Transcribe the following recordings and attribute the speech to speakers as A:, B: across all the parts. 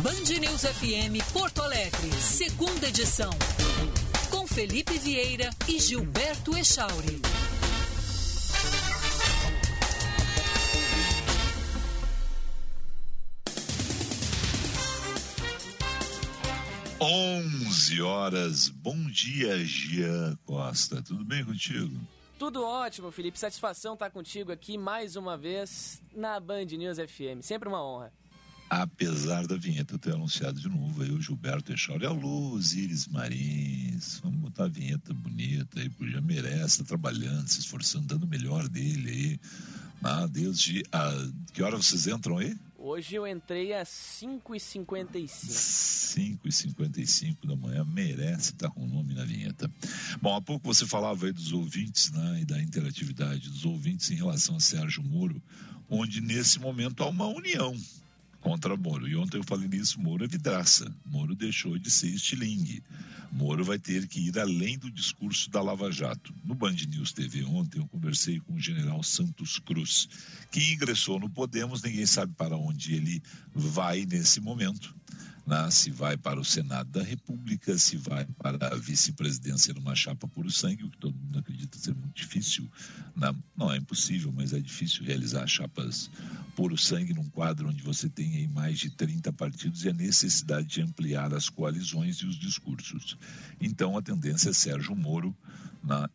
A: Band News FM Porto Alegre, segunda edição. Com Felipe Vieira e Gilberto Echauri.
B: Onze horas. Bom dia, Gia Costa. Tudo bem contigo?
C: Tudo ótimo, Felipe. Satisfação estar contigo aqui mais uma vez na Band News FM. Sempre uma honra.
B: Apesar da vinheta ter anunciado de novo aí o Gilberto Echauri, alô, Osiris Marins, vamos botar a vinheta bonita aí, porque já merece, tá trabalhando, se esforçando, dando o melhor dele aí. Ah, desde. Ah, que hora vocês entram aí?
C: Hoje eu entrei às 5h55.
B: 5h55 da manhã, merece estar com o nome na vinheta. Bom, há pouco você falava aí dos ouvintes né, e da interatividade dos ouvintes em relação a Sérgio Moro, onde nesse momento há uma união contra Moro. E ontem eu falei nisso, Moro é vidraça. Moro deixou de ser estilingue. Moro vai ter que ir além do discurso da Lava Jato. No Band News TV ontem eu conversei com o general Santos Cruz, que ingressou no Podemos, ninguém sabe para onde ele vai nesse momento né? se vai para o Senado da República, se vai para a vice-presidência numa chapa puro sangue, o que todo mundo acredita ser muito difícil. Né? Não é impossível, mas é difícil realizar chapas puro sangue num quadro onde você tem aí mais de 30 partidos e a necessidade de ampliar as coalizões e os discursos. Então a tendência é Sérgio Moro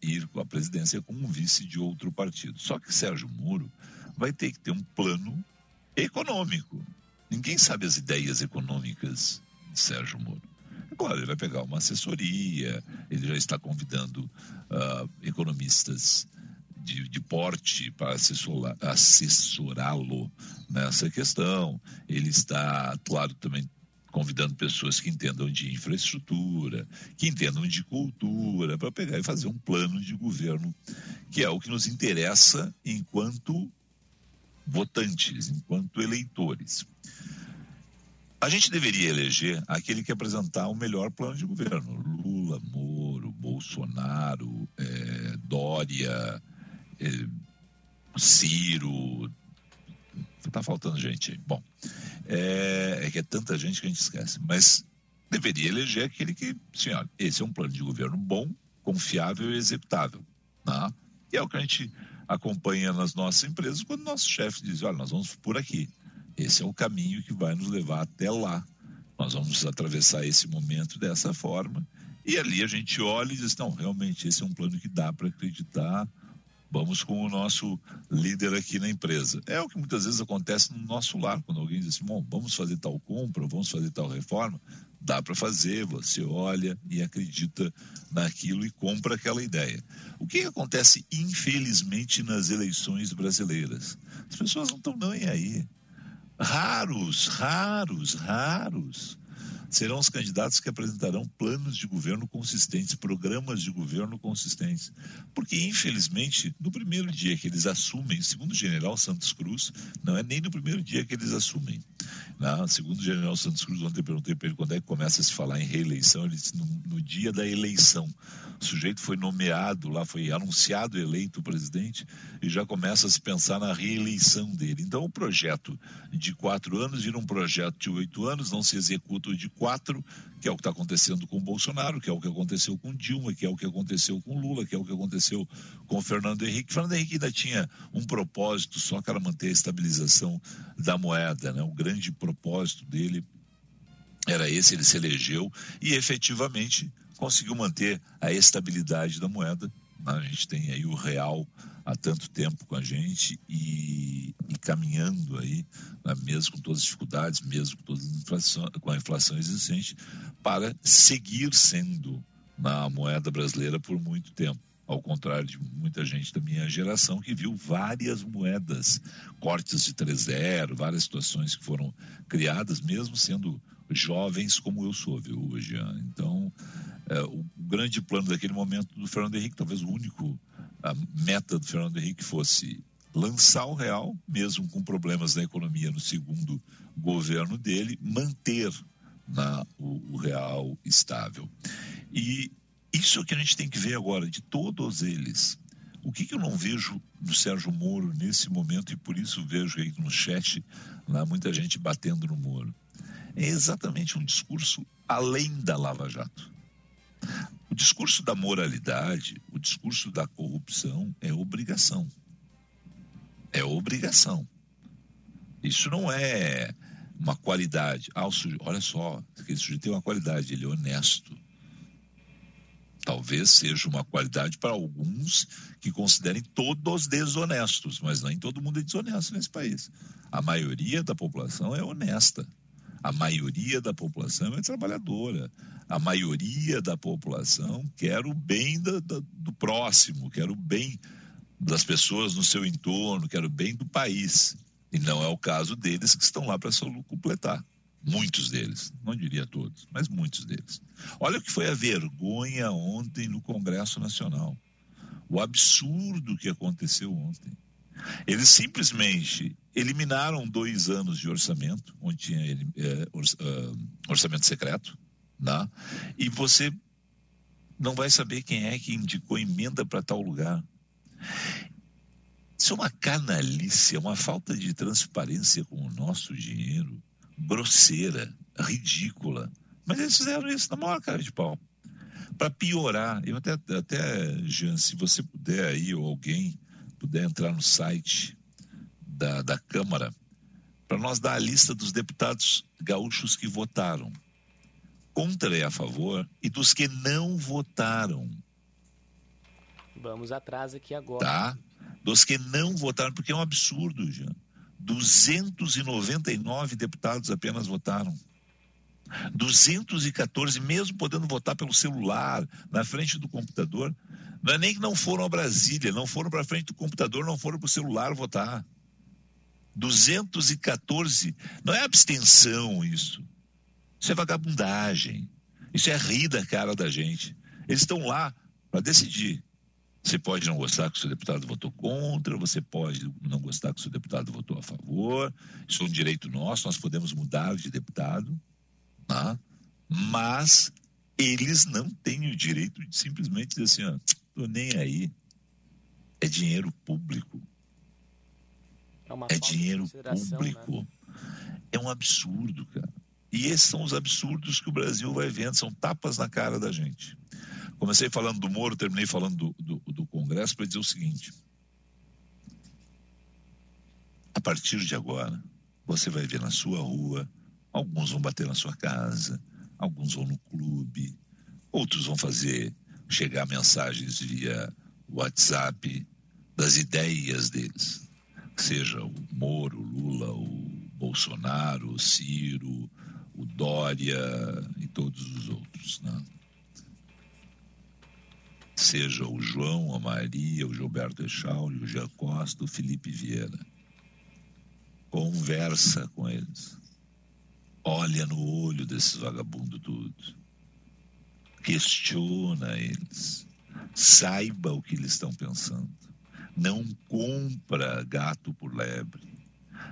B: ir com a presidência como vice de outro partido. Só que Sérgio Moro vai ter que ter um plano econômico. Ninguém sabe as ideias econômicas de Sérgio Moro. Agora, ele vai pegar uma assessoria, ele já está convidando uh, economistas de, de, porte para assessorá-lo nessa questão. Ele está, claro, também convidando pessoas que entendam de infraestrutura, que entendam de cultura, para pegar e fazer um plano de governo, que é o que nos interessa enquanto votantes, enquanto eleitores. A gente deveria eleger aquele que apresentar o melhor plano de governo. Lula, Moro, Bolsonaro, é, Dória, é, Ciro. Está faltando gente. Bom, é, é, que é tanta gente que a gente esquece. Mas deveria eleger aquele que, senhora, esse é um plano de governo bom, confiável e executável. Né? E é o que a gente acompanha nas nossas empresas quando nossos chefes dizem, olha, nós vamos por aqui. Esse é o caminho que vai nos levar até lá. Nós vamos atravessar esse momento dessa forma. E ali a gente olha e diz: não, realmente, esse é um plano que dá para acreditar. Vamos com o nosso líder aqui na empresa. É o que muitas vezes acontece no nosso lar, quando alguém diz assim: bom, vamos fazer tal compra, vamos fazer tal reforma. Dá para fazer, você olha e acredita naquilo e compra aquela ideia. O que acontece, infelizmente, nas eleições brasileiras? As pessoas não estão nem aí. Raros, raros, raros serão os candidatos que apresentarão planos de governo consistentes, programas de governo consistentes. Porque, infelizmente, no primeiro dia que eles assumem, segundo o general Santos Cruz, não é nem no primeiro dia que eles assumem. Né? Segundo o general Santos Cruz, ontem eu perguntei para ele quando é que começa a se falar em reeleição, ele disse no, no dia da eleição. O sujeito foi nomeado lá, foi anunciado eleito presidente e já começa a se pensar na reeleição dele. Então, o projeto de quatro anos vira um projeto de oito anos, não se executa o de quatro, que é o que está acontecendo com o Bolsonaro, que é o que aconteceu com Dilma, que é o que aconteceu com Lula, que é o que aconteceu com Fernando Henrique. Fernando Henrique ainda tinha um propósito só que era manter a estabilização da moeda, né? O grande propósito dele era esse, ele se elegeu e efetivamente conseguiu manter a estabilidade da moeda. A gente tem aí o real há tanto tempo com a gente e, e caminhando aí, né, mesmo com todas as dificuldades, mesmo com, todas as inflação, com a inflação existente, para seguir sendo na moeda brasileira por muito tempo. Ao contrário de muita gente da minha geração que viu várias moedas, cortes de 3-0, várias situações que foram criadas, mesmo sendo jovens como eu sou, viu, hoje. Então, é, o grande plano daquele momento do Fernando Henrique, talvez o único a meta do Fernando Henrique fosse lançar o real, mesmo com problemas na economia no segundo governo dele, manter na, o, o real estável. E isso é que a gente tem que ver agora, de todos eles. O que, que eu não vejo do Sérgio Moro nesse momento, e por isso vejo aí no chat lá muita gente batendo no Moro, é exatamente um discurso além da Lava Jato. O discurso da moralidade, o discurso da corrupção é obrigação. É obrigação. Isso não é uma qualidade. Ah, olha só, esse sujeito tem uma qualidade, ele é honesto. Talvez seja uma qualidade para alguns que considerem todos desonestos, mas nem todo mundo é desonesto nesse país. A maioria da população é honesta. A maioria da população é trabalhadora. A maioria da população quer o bem do, do, do próximo, quer o bem das pessoas no seu entorno, quer o bem do país. E não é o caso deles que estão lá para completar. Muitos deles, não diria todos, mas muitos deles. Olha o que foi a vergonha ontem no Congresso Nacional. O absurdo que aconteceu ontem. Eles simplesmente eliminaram dois anos de orçamento, onde tinha é, orçamento secreto, né? e você não vai saber quem é que indicou emenda para tal lugar. Isso é uma canalice, é uma falta de transparência com o nosso dinheiro, grosseira, ridícula. Mas eles fizeram isso na maior cara de pau. Para piorar, eu até, até, Jean, se você puder aí, ou alguém puder entrar no site da, da Câmara, para nós dar a lista dos deputados gaúchos que votaram contra e a favor e dos que não votaram.
C: Vamos atrás aqui agora.
B: Tá? Dos que não votaram, porque é um absurdo, já. 299 deputados apenas votaram. 214, mesmo podendo votar pelo celular, na frente do computador, não é nem que não foram a Brasília, não foram para frente do computador, não foram para o celular votar. 214, não é abstenção isso. Isso é vagabundagem. Isso é rir da cara da gente. Eles estão lá para decidir. Você pode não gostar que o seu deputado votou contra, você pode não gostar que o seu deputado votou a favor. Isso é um direito nosso, nós podemos mudar de deputado. Tá? Mas eles não têm o direito de simplesmente dizer assim, ó, tô nem aí. É dinheiro público. É, é dinheiro né? público. Né? É um absurdo, cara. E esses são os absurdos que o Brasil vai vendo, são tapas na cara da gente. Comecei falando do Moro, terminei falando do, do, do Congresso para dizer o seguinte: a partir de agora, você vai ver na sua rua, alguns vão bater na sua casa, alguns vão no clube, outros vão fazer chegar mensagens via WhatsApp das ideias deles, seja o Moro, o Lula, o Bolsonaro, o Ciro, o Dória e todos os outros, né? Seja o João, a Maria, o Gilberto Echauri, o Jean Costa, o Felipe Vieira. Conversa com eles. Olha no olho desses vagabundos tudo. Questiona eles. Saiba o que eles estão pensando. Não compra gato por lebre.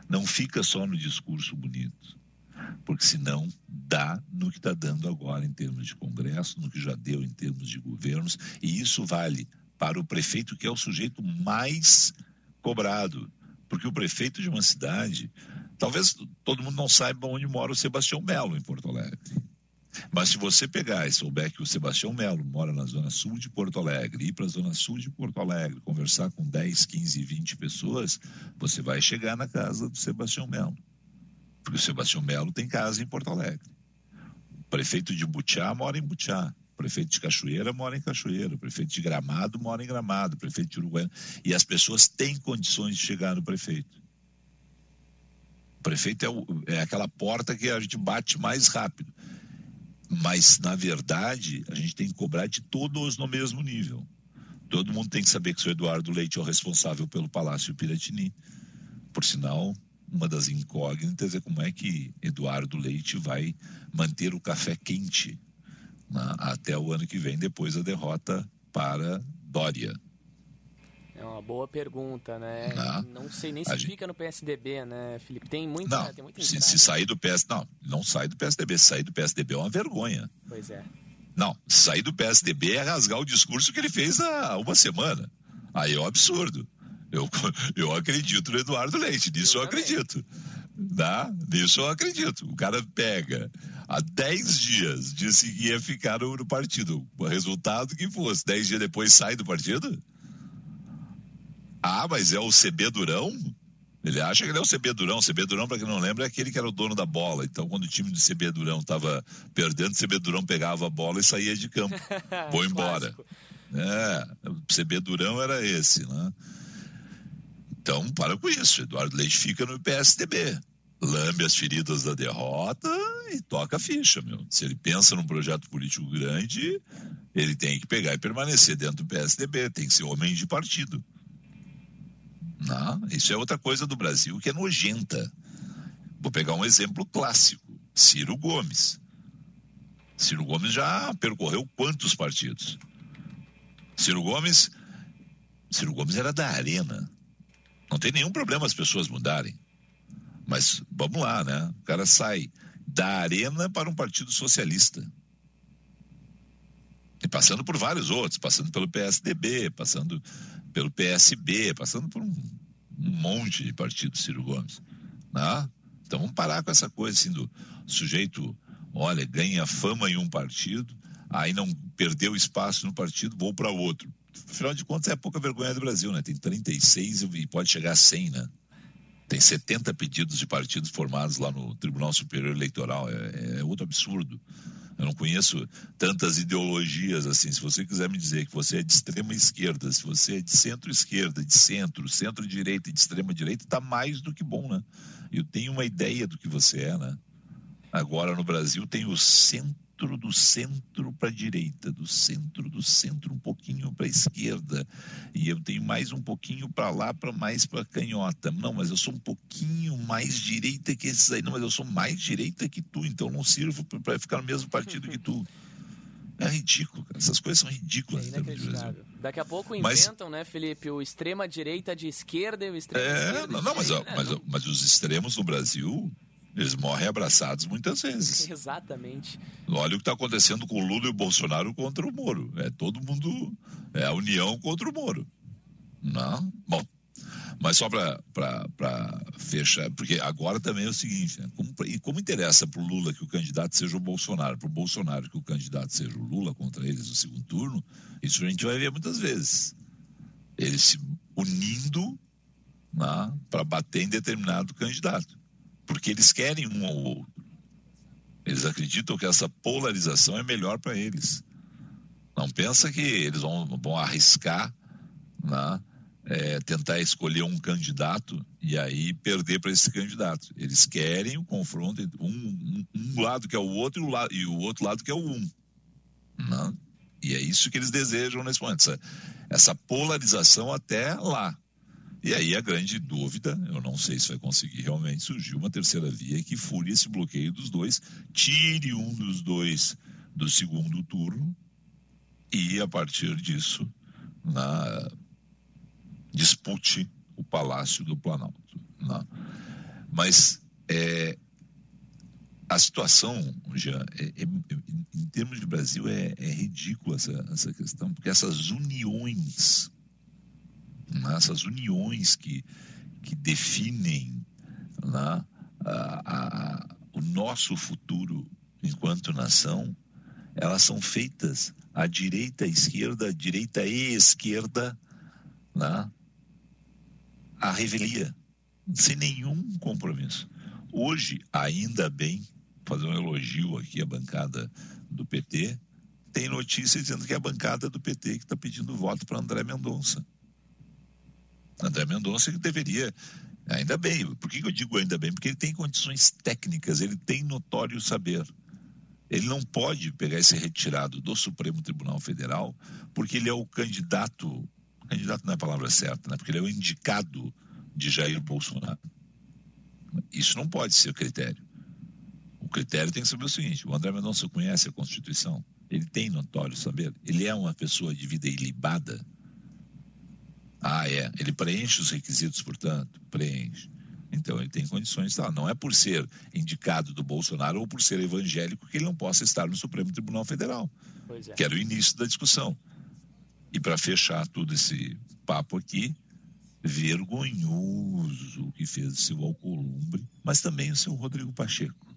B: Não fica só no discurso bonito. Porque senão dá no que está dando agora em termos de Congresso, no que já deu em termos de governos, e isso vale para o prefeito, que é o sujeito mais cobrado. Porque o prefeito de uma cidade Talvez todo mundo não saiba onde mora o Sebastião Melo, em Porto Alegre. Mas se você pegar e souber que o Sebastião Melo mora na zona sul de Porto Alegre, ir para a zona sul de Porto Alegre, conversar com 10, 15, 20 pessoas, você vai chegar na casa do Sebastião Melo. Porque o Sebastião Melo tem casa em Porto Alegre. O prefeito de Butiá mora em Butiá. O prefeito de Cachoeira mora em Cachoeira. O prefeito de Gramado mora em Gramado. O prefeito de Uruguaiana. E as pessoas têm condições de chegar no prefeito. O prefeito é, o, é aquela porta que a gente bate mais rápido. Mas, na verdade, a gente tem que cobrar de todos no mesmo nível. Todo mundo tem que saber que o Eduardo Leite é o responsável pelo Palácio Piratini. Por sinal, uma das incógnitas é como é que Eduardo Leite vai manter o café quente né, até o ano que vem, depois da derrota para Dória.
C: É uma boa pergunta, né? Não, não sei nem se fica no PSDB, né, Felipe? Tem muita,
B: não,
C: tem muita
B: se, se, sair do PS, não, não sai do PSDB. Se sair do PSDB é uma vergonha.
C: Pois é.
B: Não, sair do PSDB é rasgar o discurso que ele fez há uma semana. Aí é um absurdo. Eu, eu acredito no Eduardo Leite, nisso eu, eu acredito. Tá? Nisso eu acredito. O cara pega há 10 dias, disse que ia ficar no, no partido. O resultado que fosse. 10 dias depois sai do partido? Ah, mas é o CB Durão? Ele acha que ele é o CB Durão. O CB Durão, para quem não lembra, é aquele que era o dono da bola. Então, quando o time do CB Durão estava perdendo, o CB Durão pegava a bola e saía de campo. Vou embora. É, o CB Durão era esse, né? Então, para com isso. Eduardo Leite fica no PSDB. Lambe as feridas da derrota e toca a ficha, meu. Se ele pensa num projeto político grande, ele tem que pegar e permanecer dentro do PSDB, tem que ser homem de partido. Não, isso é outra coisa do Brasil que é nojenta. Vou pegar um exemplo clássico: Ciro Gomes. Ciro Gomes já percorreu quantos partidos? Ciro Gomes, Ciro Gomes era da Arena. Não tem nenhum problema as pessoas mudarem. Mas vamos lá, né? O cara sai da Arena para um partido socialista. E passando por vários outros, passando pelo PSDB, passando pelo PSB, passando por um, um monte de partidos, Ciro Gomes. Né? Então vamos parar com essa coisa assim do sujeito, olha, ganha fama em um partido, aí não perdeu espaço no partido, vou para outro. Afinal de contas, é pouca vergonha do Brasil, né? Tem 36 e pode chegar a 100, né? Tem 70 pedidos de partidos formados lá no Tribunal Superior Eleitoral. É, é outro absurdo. Eu não conheço tantas ideologias assim. Se você quiser me dizer que você é de extrema esquerda, se você é de centro-esquerda, de centro, centro-direita e de extrema-direita, está mais do que bom, né? Eu tenho uma ideia do que você é, né? Agora no Brasil tem o centro centro do centro para a direita, do centro do centro um pouquinho para a esquerda, e eu tenho mais um pouquinho para lá, para mais para canhota. Não, mas eu sou um pouquinho mais direita que esses aí. Não, mas eu sou mais direita que tu, então não sirvo para ficar no mesmo partido que tu. É ridículo, cara. essas coisas são ridículas. É
C: Daqui a pouco inventam, mas, né, Felipe, o extrema direita de esquerda e o extremo é, esquerda.
B: Não, não, mas, mas, mas os extremos no Brasil eles morrem abraçados muitas vezes.
C: Exatamente.
B: Olha o que está acontecendo com o Lula e o Bolsonaro contra o Moro. É todo mundo. É a união contra o Moro. Não? Bom. Mas só para fechar, porque agora também é o seguinte: né? como, e como interessa para o Lula que o candidato seja o Bolsonaro, para o Bolsonaro que o candidato seja o Lula contra eles no segundo turno, isso a gente vai ver muitas vezes. Eles se unindo né, para bater em determinado candidato porque eles querem um ao outro. Eles acreditam que essa polarização é melhor para eles. Não pensa que eles vão, vão arriscar, né, é, tentar escolher um candidato e aí perder para esse candidato. Eles querem o confronto entre um, um, um, lado que é o outro e o, lado, e o outro lado que é o um. Né? E é isso que eles desejam nesse momento, essa, essa polarização até lá. E aí a grande dúvida, eu não sei se vai conseguir realmente surgir uma terceira via que fure esse bloqueio dos dois, tire um dos dois do segundo turno e a partir disso na, dispute o Palácio do Planalto. Né? Mas é, a situação, Jean, é, é, em termos de Brasil, é, é ridícula essa, essa questão, porque essas uniões né, essas uniões que, que definem né, a, a, o nosso futuro enquanto nação, elas são feitas à direita, à esquerda, à direita e esquerda, né, à revelia, sem nenhum compromisso. Hoje, ainda bem, fazer um elogio aqui à bancada do PT, tem notícia dizendo que é a bancada do PT que está pedindo voto para André Mendonça. André Mendonça deveria, ainda bem, por que eu digo ainda bem? Porque ele tem condições técnicas, ele tem notório saber. Ele não pode pegar esse retirado do Supremo Tribunal Federal, porque ele é o candidato, candidato não é a palavra certa, né? porque ele é o indicado de Jair Bolsonaro. Isso não pode ser o critério. O critério tem que ser o seguinte: o André Mendonça conhece a Constituição, ele tem notório saber, ele é uma pessoa de vida ilibada, ah, é. Ele preenche os requisitos, portanto? Preenche. Então ele tem condições, tá? não é por ser indicado do Bolsonaro ou por ser evangélico que ele não possa estar no Supremo Tribunal Federal. É. Que era o início da discussão. E para fechar todo esse papo aqui, vergonhoso o que fez o seu Alcolumbre, mas também o seu Rodrigo Pacheco.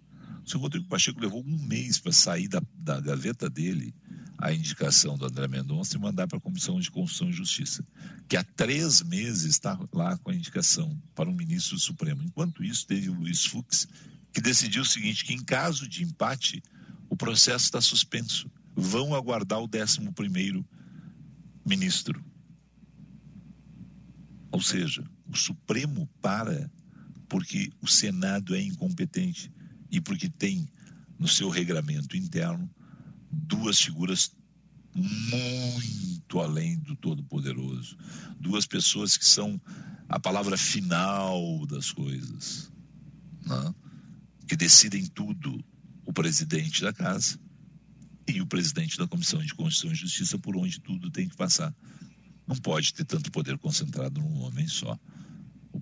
B: O seu Rodrigo Pacheco levou um mês para sair da, da gaveta dele a indicação do André Mendonça e mandar para a Comissão de Constituição e Justiça, que há três meses está lá com a indicação para um ministro do Supremo. Enquanto isso, teve o Luiz Fux, que decidiu o seguinte, que em caso de empate, o processo está suspenso. Vão aguardar o 11 primeiro ministro. Ou seja, o Supremo para porque o Senado é incompetente e porque tem no seu regramento interno duas figuras muito além do Todo-Poderoso, duas pessoas que são a palavra final das coisas, né? que decidem tudo, o presidente da casa e o presidente da Comissão de Constituição e Justiça, por onde tudo tem que passar. Não pode ter tanto poder concentrado num homem só.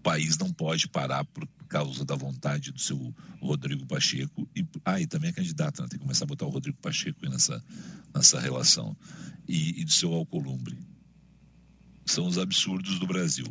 B: País não pode parar por causa da vontade do seu Rodrigo Pacheco. E, ah, e também é candidato, né? tem que começar a botar o Rodrigo Pacheco nessa, nessa relação. E, e do seu Alcolumbre. São os absurdos do Brasil.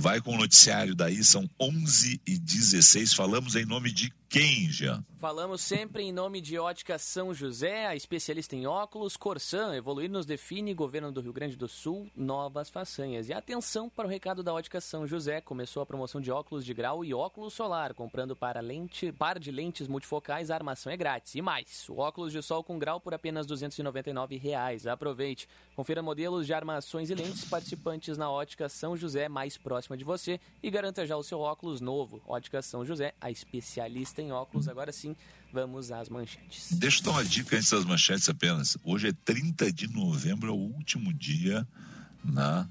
B: Vai com o noticiário daí, são 11 e 16 Falamos em nome de quem, Jean?
C: Falamos sempre em nome de Ótica São José, a especialista em óculos, Corsan, evoluir nos define, governo do Rio Grande do Sul, novas façanhas. E atenção para o recado da Ótica São José, começou a promoção de óculos de grau e óculos solar, comprando para lente, par de lentes multifocais, a armação é grátis. E mais, o óculos de sol com grau por apenas 299 reais. Aproveite. Confira modelos de armações e lentes participantes na Ótica São José, mais próxima de você, e garanta já o seu óculos novo. Ótica São José, a especialista tem óculos. Agora sim, vamos às manchetes.
B: Deixa eu dar uma dica antes das manchetes apenas. Hoje é 30 de novembro, é o último dia na,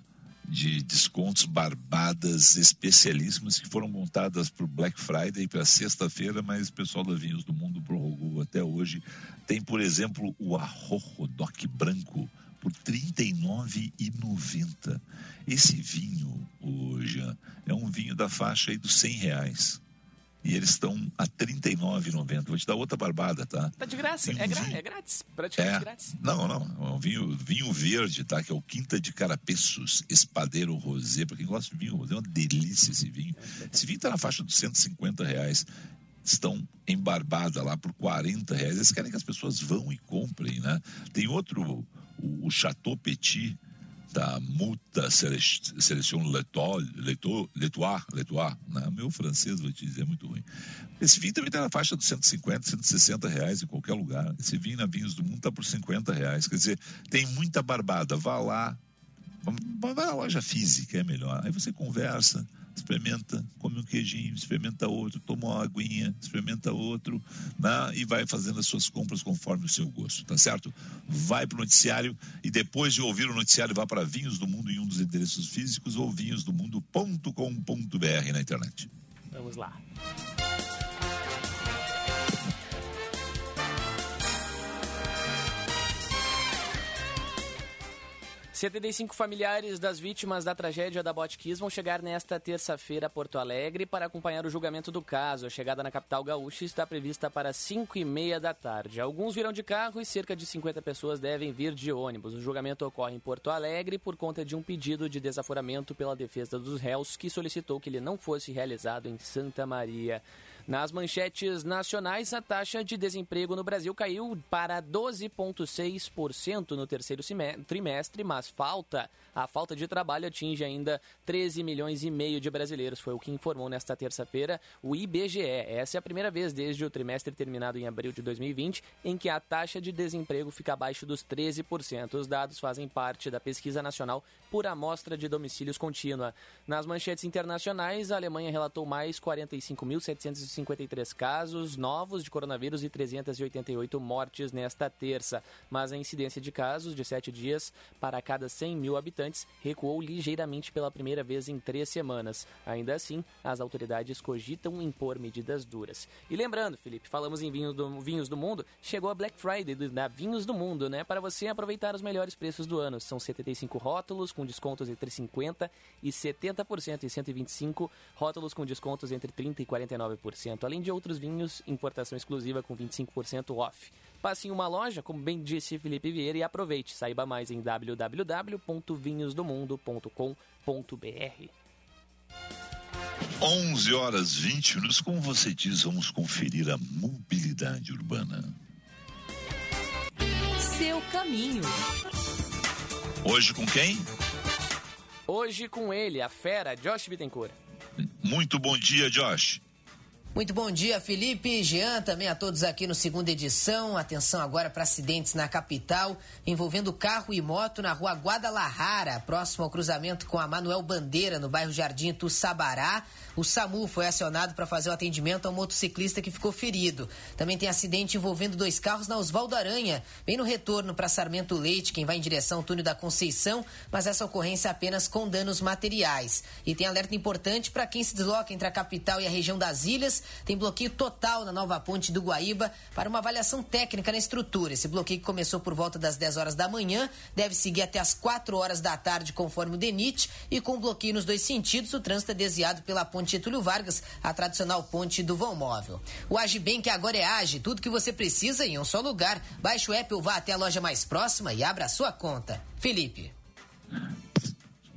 B: de descontos barbadas especialíssimas que foram montadas para o Black Friday para sexta-feira, mas o pessoal da Vinhos do Mundo prorrogou até hoje. Tem, por exemplo, o Arrojo Doc Branco por R$ 39,90. Esse vinho, hoje, é um vinho da faixa aí dos 100 reais e eles estão a R$ 39,90. Vou te dar outra barbada, tá?
C: Tá de graça, é, gra é grátis, praticamente é, grátis.
B: Não, não, é um vinho, vinho verde, tá? Que é o Quinta de Carapeços, Espadeiro Rosé. Para quem gosta de vinho é uma delícia esse vinho. Esse vinho está na faixa dos 150 reais. Estão em Barbada lá por 40 reais. Eles querem que as pessoas vão e comprem, né? Tem outro, o, o Chateau Petit, da Muta Seleção Letois, Letois, né? meu francês, vou te dizer, é muito ruim. Esse vinho também está na faixa dos 150, 160 reais em qualquer lugar. Esse vinho na Vinhos do Mundo está por 50 reais. Quer dizer, tem muita barbada. Vá lá, vai à loja física, é melhor. Aí você conversa, experimenta, come um queijinho, experimenta outro, toma uma aguinha, experimenta outro, né? e vai fazendo as suas compras conforme o seu gosto, tá certo? Vai para o noticiário e depois de ouvir o noticiário, vá para Vinhos do Mundo em um dos endereços físicos ou vinhosdomundo.com.br na internet.
C: Vamos lá. 75 familiares das vítimas da tragédia da Botkiss vão chegar nesta terça-feira a Porto Alegre para acompanhar o julgamento do caso. A chegada na capital gaúcha está prevista para 5 e meia da tarde. Alguns virão de carro e cerca de 50 pessoas devem vir de ônibus. O julgamento ocorre em Porto Alegre por conta de um pedido de desaforamento pela defesa dos réus que solicitou que ele não fosse realizado em Santa Maria. Nas manchetes nacionais, a taxa de desemprego no Brasil caiu para 12,6% no terceiro trimestre, mas falta a falta de trabalho atinge ainda 13 milhões e meio de brasileiros, foi o que informou nesta terça-feira o IBGE. Essa é a primeira vez desde o trimestre terminado em abril de 2020 em que a taxa de desemprego fica abaixo dos 13%. Os dados fazem parte da pesquisa nacional por amostra de domicílios contínua. Nas manchetes internacionais, a Alemanha relatou mais 45.753 casos novos de coronavírus e 388 mortes nesta terça, mas a incidência de casos de sete dias para cada 100 mil habitantes habitantes recuou ligeiramente pela primeira vez em três semanas. Ainda assim, as autoridades cogitam impor medidas duras. E lembrando, Felipe, falamos em vinho do, vinhos do mundo, chegou a Black Friday da Vinhos do Mundo, né? Para você aproveitar os melhores preços do ano. São 75 rótulos com descontos entre 50% e 70% e 125 rótulos com descontos entre 30% e 49%, além de outros vinhos, importação exclusiva com 25% off. Passe em uma loja, como bem disse Felipe Vieira, e aproveite. Saiba mais em www.vinhosdomundo.com.br.
B: 11 horas 20 minutos. Como você diz, vamos conferir a mobilidade urbana.
A: Seu caminho.
B: Hoje com quem?
C: Hoje com ele, a fera, Josh Bittencourt.
B: Muito bom dia, Josh.
D: Muito bom dia, Felipe, Jean, também a todos aqui no segunda edição. Atenção agora para acidentes na capital, envolvendo carro e moto na rua Guadalajara, próximo ao cruzamento com a Manuel Bandeira, no bairro Jardim Tussabará. O SAMU foi acionado para fazer o atendimento ao motociclista que ficou ferido. Também tem acidente envolvendo dois carros na Osvaldo Aranha, bem no retorno para Sarmento Leite, quem vai em direção ao túnel da Conceição, mas essa ocorrência é apenas com danos materiais. E tem alerta importante para quem se desloca entre a capital e a região das ilhas. Tem bloqueio total na nova ponte do Guaíba para uma avaliação técnica na estrutura. Esse bloqueio que começou por volta das 10 horas da manhã deve seguir até as 4 horas da tarde, conforme o DENIT, e com bloqueio nos dois sentidos, o trânsito é desviado pela ponte Getúlio Vargas, a tradicional ponte do vão móvel. O Agibank agora é Age, tudo que você precisa em um só lugar. Baixe o app ou vá até a loja mais próxima e abra a sua conta. Felipe.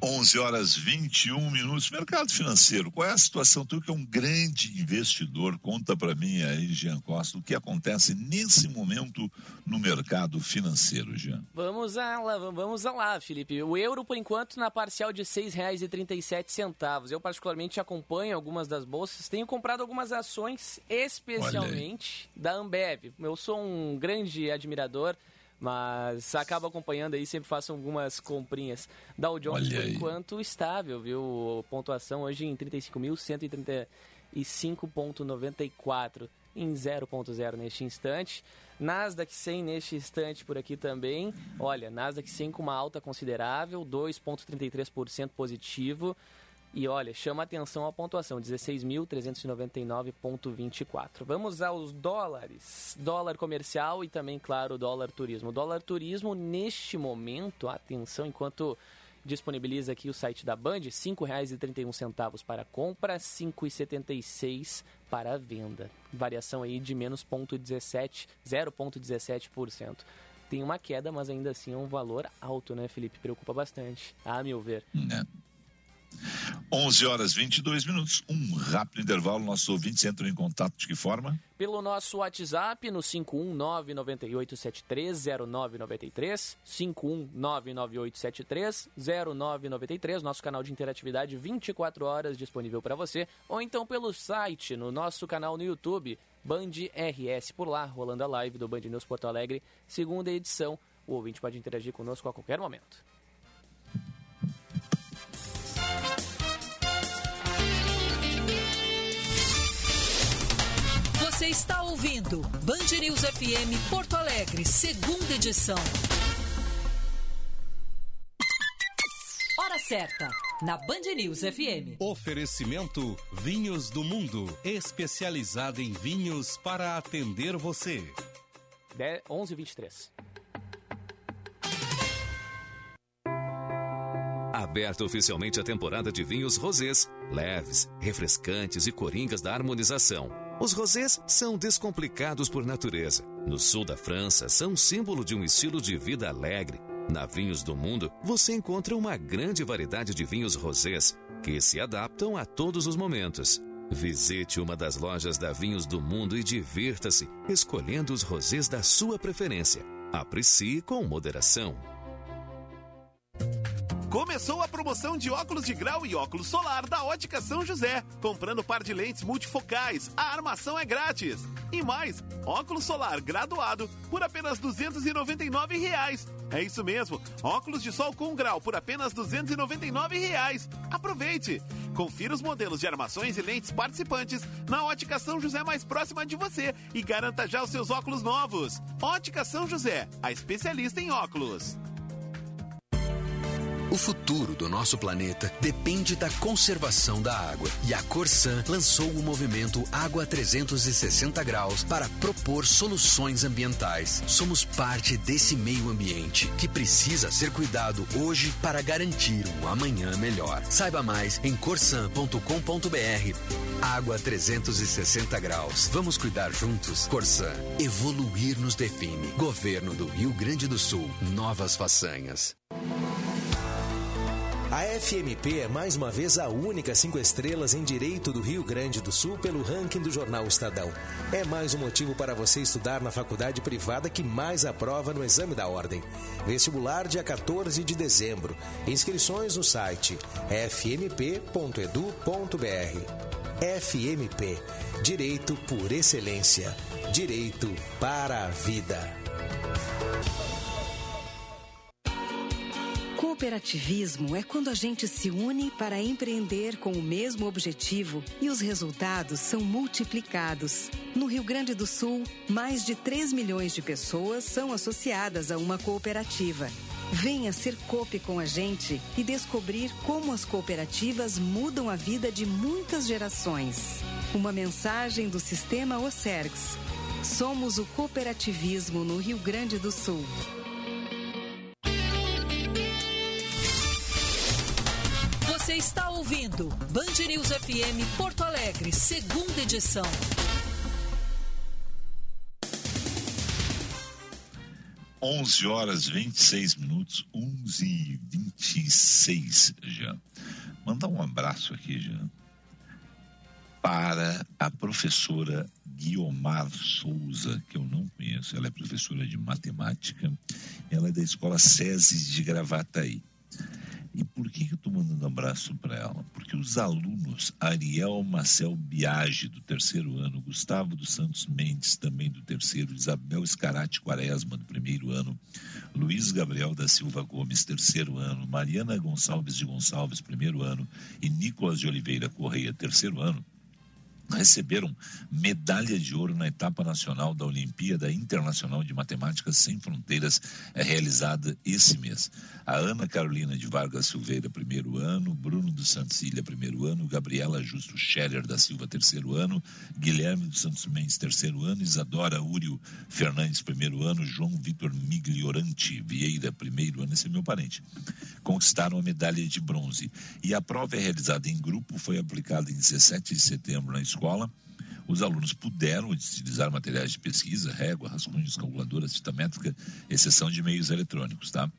B: 11 horas 21 minutos. Mercado financeiro, qual é a situação? Tu que é um grande investidor, conta para mim aí, Jean Costa, o que acontece nesse momento no mercado financeiro, Jean?
C: Vamos lá, vamos lá, Felipe. O euro, por enquanto, na parcial de R$ 6,37. Eu, particularmente, acompanho algumas das bolsas. Tenho comprado algumas ações, especialmente da Ambev. Eu sou um grande admirador mas acaba acompanhando aí, sempre faço algumas comprinhas. Dow Jones, por enquanto, estável, viu? Pontuação hoje em 35.135.94 em 0.0 neste instante. Nasdaq 100 neste instante por aqui também. Olha, Nasdaq 100 com uma alta considerável, 2.33% positivo. E olha, chama atenção a pontuação, 16.399,24. Vamos aos dólares. Dólar comercial e também, claro, dólar turismo. Dólar turismo, neste momento, atenção, enquanto disponibiliza aqui o site da Band, R$ 5,31 para compra, R$ 5,76 para venda. Variação aí de menos 0,17%. 0,17%. Tem uma queda, mas ainda assim é um valor alto, né, Felipe? Preocupa bastante, a meu ver.
B: É. 11 horas 22 minutos, um rápido intervalo. Nossos ouvintes entram em contato de que forma?
C: Pelo nosso WhatsApp no 51998730993, 51998730993, nosso canal de interatividade 24 horas disponível para você, ou então pelo site, no nosso canal no YouTube, Band RS por lá, rolando a live do Band News Porto Alegre, segunda edição. O ouvinte pode interagir conosco a qualquer momento.
A: Você está ouvindo Band News FM Porto Alegre, segunda edição. Hora certa, na Band News FM.
E: Oferecimento Vinhos do Mundo, especializado em vinhos para atender você.
C: 11 23
F: Aberta oficialmente a temporada de vinhos rosés, leves, refrescantes e coringas da harmonização os rosés são descomplicados por natureza. No sul da França, são símbolo de um estilo de vida alegre. Na Vinhos do Mundo, você encontra uma grande variedade de vinhos rosés que se adaptam a todos os momentos. Visite uma das lojas da Vinhos do Mundo e divirta-se escolhendo os rosés da sua preferência. Aprecie com moderação.
G: Começou a promoção de óculos de grau e óculos solar da Ótica São José. Comprando par de lentes multifocais, a armação é grátis. E mais, óculos solar graduado por apenas 299 reais. É isso mesmo, óculos de sol com grau por apenas 299 reais. Aproveite! Confira os modelos de armações e lentes participantes na Ótica São José mais próxima de você e garanta já os seus óculos novos. Ótica São José, a especialista em óculos.
H: O futuro do nosso planeta depende da conservação da água. E a Corsan lançou o movimento Água 360 Graus para propor soluções ambientais. Somos parte desse meio ambiente que precisa ser cuidado hoje para garantir um amanhã melhor. Saiba mais em corsan.com.br. Água 360 Graus. Vamos cuidar juntos? Corsan. Evoluir nos define. Governo do Rio Grande do Sul. Novas façanhas.
I: A FMP é mais uma vez a única cinco estrelas em Direito do Rio Grande do Sul pelo ranking do jornal Estadão. É mais um motivo para você estudar na faculdade privada que mais aprova no exame da ordem. Vestibular dia 14 de dezembro. Inscrições no site fmp.edu.br. FMP Direito por Excelência. Direito para a Vida.
J: Cooperativismo é quando a gente se une para empreender com o mesmo objetivo e os resultados são multiplicados. No Rio Grande do Sul, mais de 3 milhões de pessoas são associadas a uma cooperativa. Venha ser COP com a gente e descobrir como as cooperativas mudam a vida de muitas gerações. Uma mensagem do Sistema OCERGS. Somos o cooperativismo no Rio Grande do Sul.
A: Você está ouvindo Band News FM Porto Alegre, segunda edição.
B: Onze horas 26 minutos, 11 e 26 já. Mandar um abraço aqui já para a professora Guiomar Souza, que eu não conheço. Ela é professora de matemática. Ela é da escola SESI de Gravataí. E por que, eu estou mandando abraço para ela? Porque os alunos Ariel Marcel Biagi, do terceiro ano, Gustavo dos Santos Mendes, também do terceiro, Isabel Escarate Quaresma, do primeiro ano, Luiz Gabriel da Silva Gomes, terceiro ano, Mariana Gonçalves de Gonçalves, primeiro ano, e Nicolas de Oliveira Correia, terceiro ano, receberam medalha de ouro na etapa nacional da Olimpíada Internacional de Matemáticas Sem Fronteiras, é realizada esse mês. A Ana Carolina de Vargas Silveira, primeiro ano, Bruno dos Santos Ilha, primeiro ano, Gabriela Justo Scherer da Silva, terceiro ano, Guilherme dos Santos Mendes, terceiro ano, Isadora Úrio Fernandes, primeiro ano, João Vitor Migliorante Vieira, primeiro ano, esse é meu parente. Conquistaram a medalha de bronze. E a prova é realizada em grupo, foi aplicada em 17 de setembro na escola, os alunos puderam utilizar materiais de pesquisa, régua, rascunhos, calculadora, fita métrica, exceção de meios eletrônicos, tá?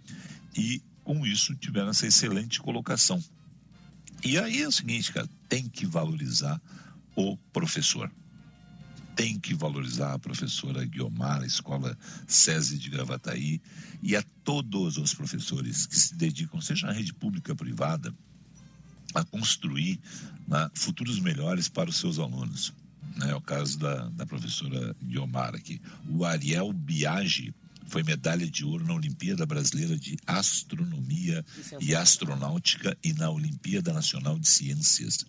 B: E com isso tiveram essa excelente colocação. E aí é o seguinte, cara, tem que valorizar o professor. Tem que valorizar a professora Guiomar, a escola SESI de Gravataí e a todos os professores que se dedicam, seja na rede pública ou privada, a construir né, futuros melhores para os seus alunos. Né, é o caso da, da professora Guiomar aqui. O Ariel Biagi foi medalha de ouro na Olimpíada Brasileira de Astronomia e Astronáutica e na Olimpíada Nacional de Ciências.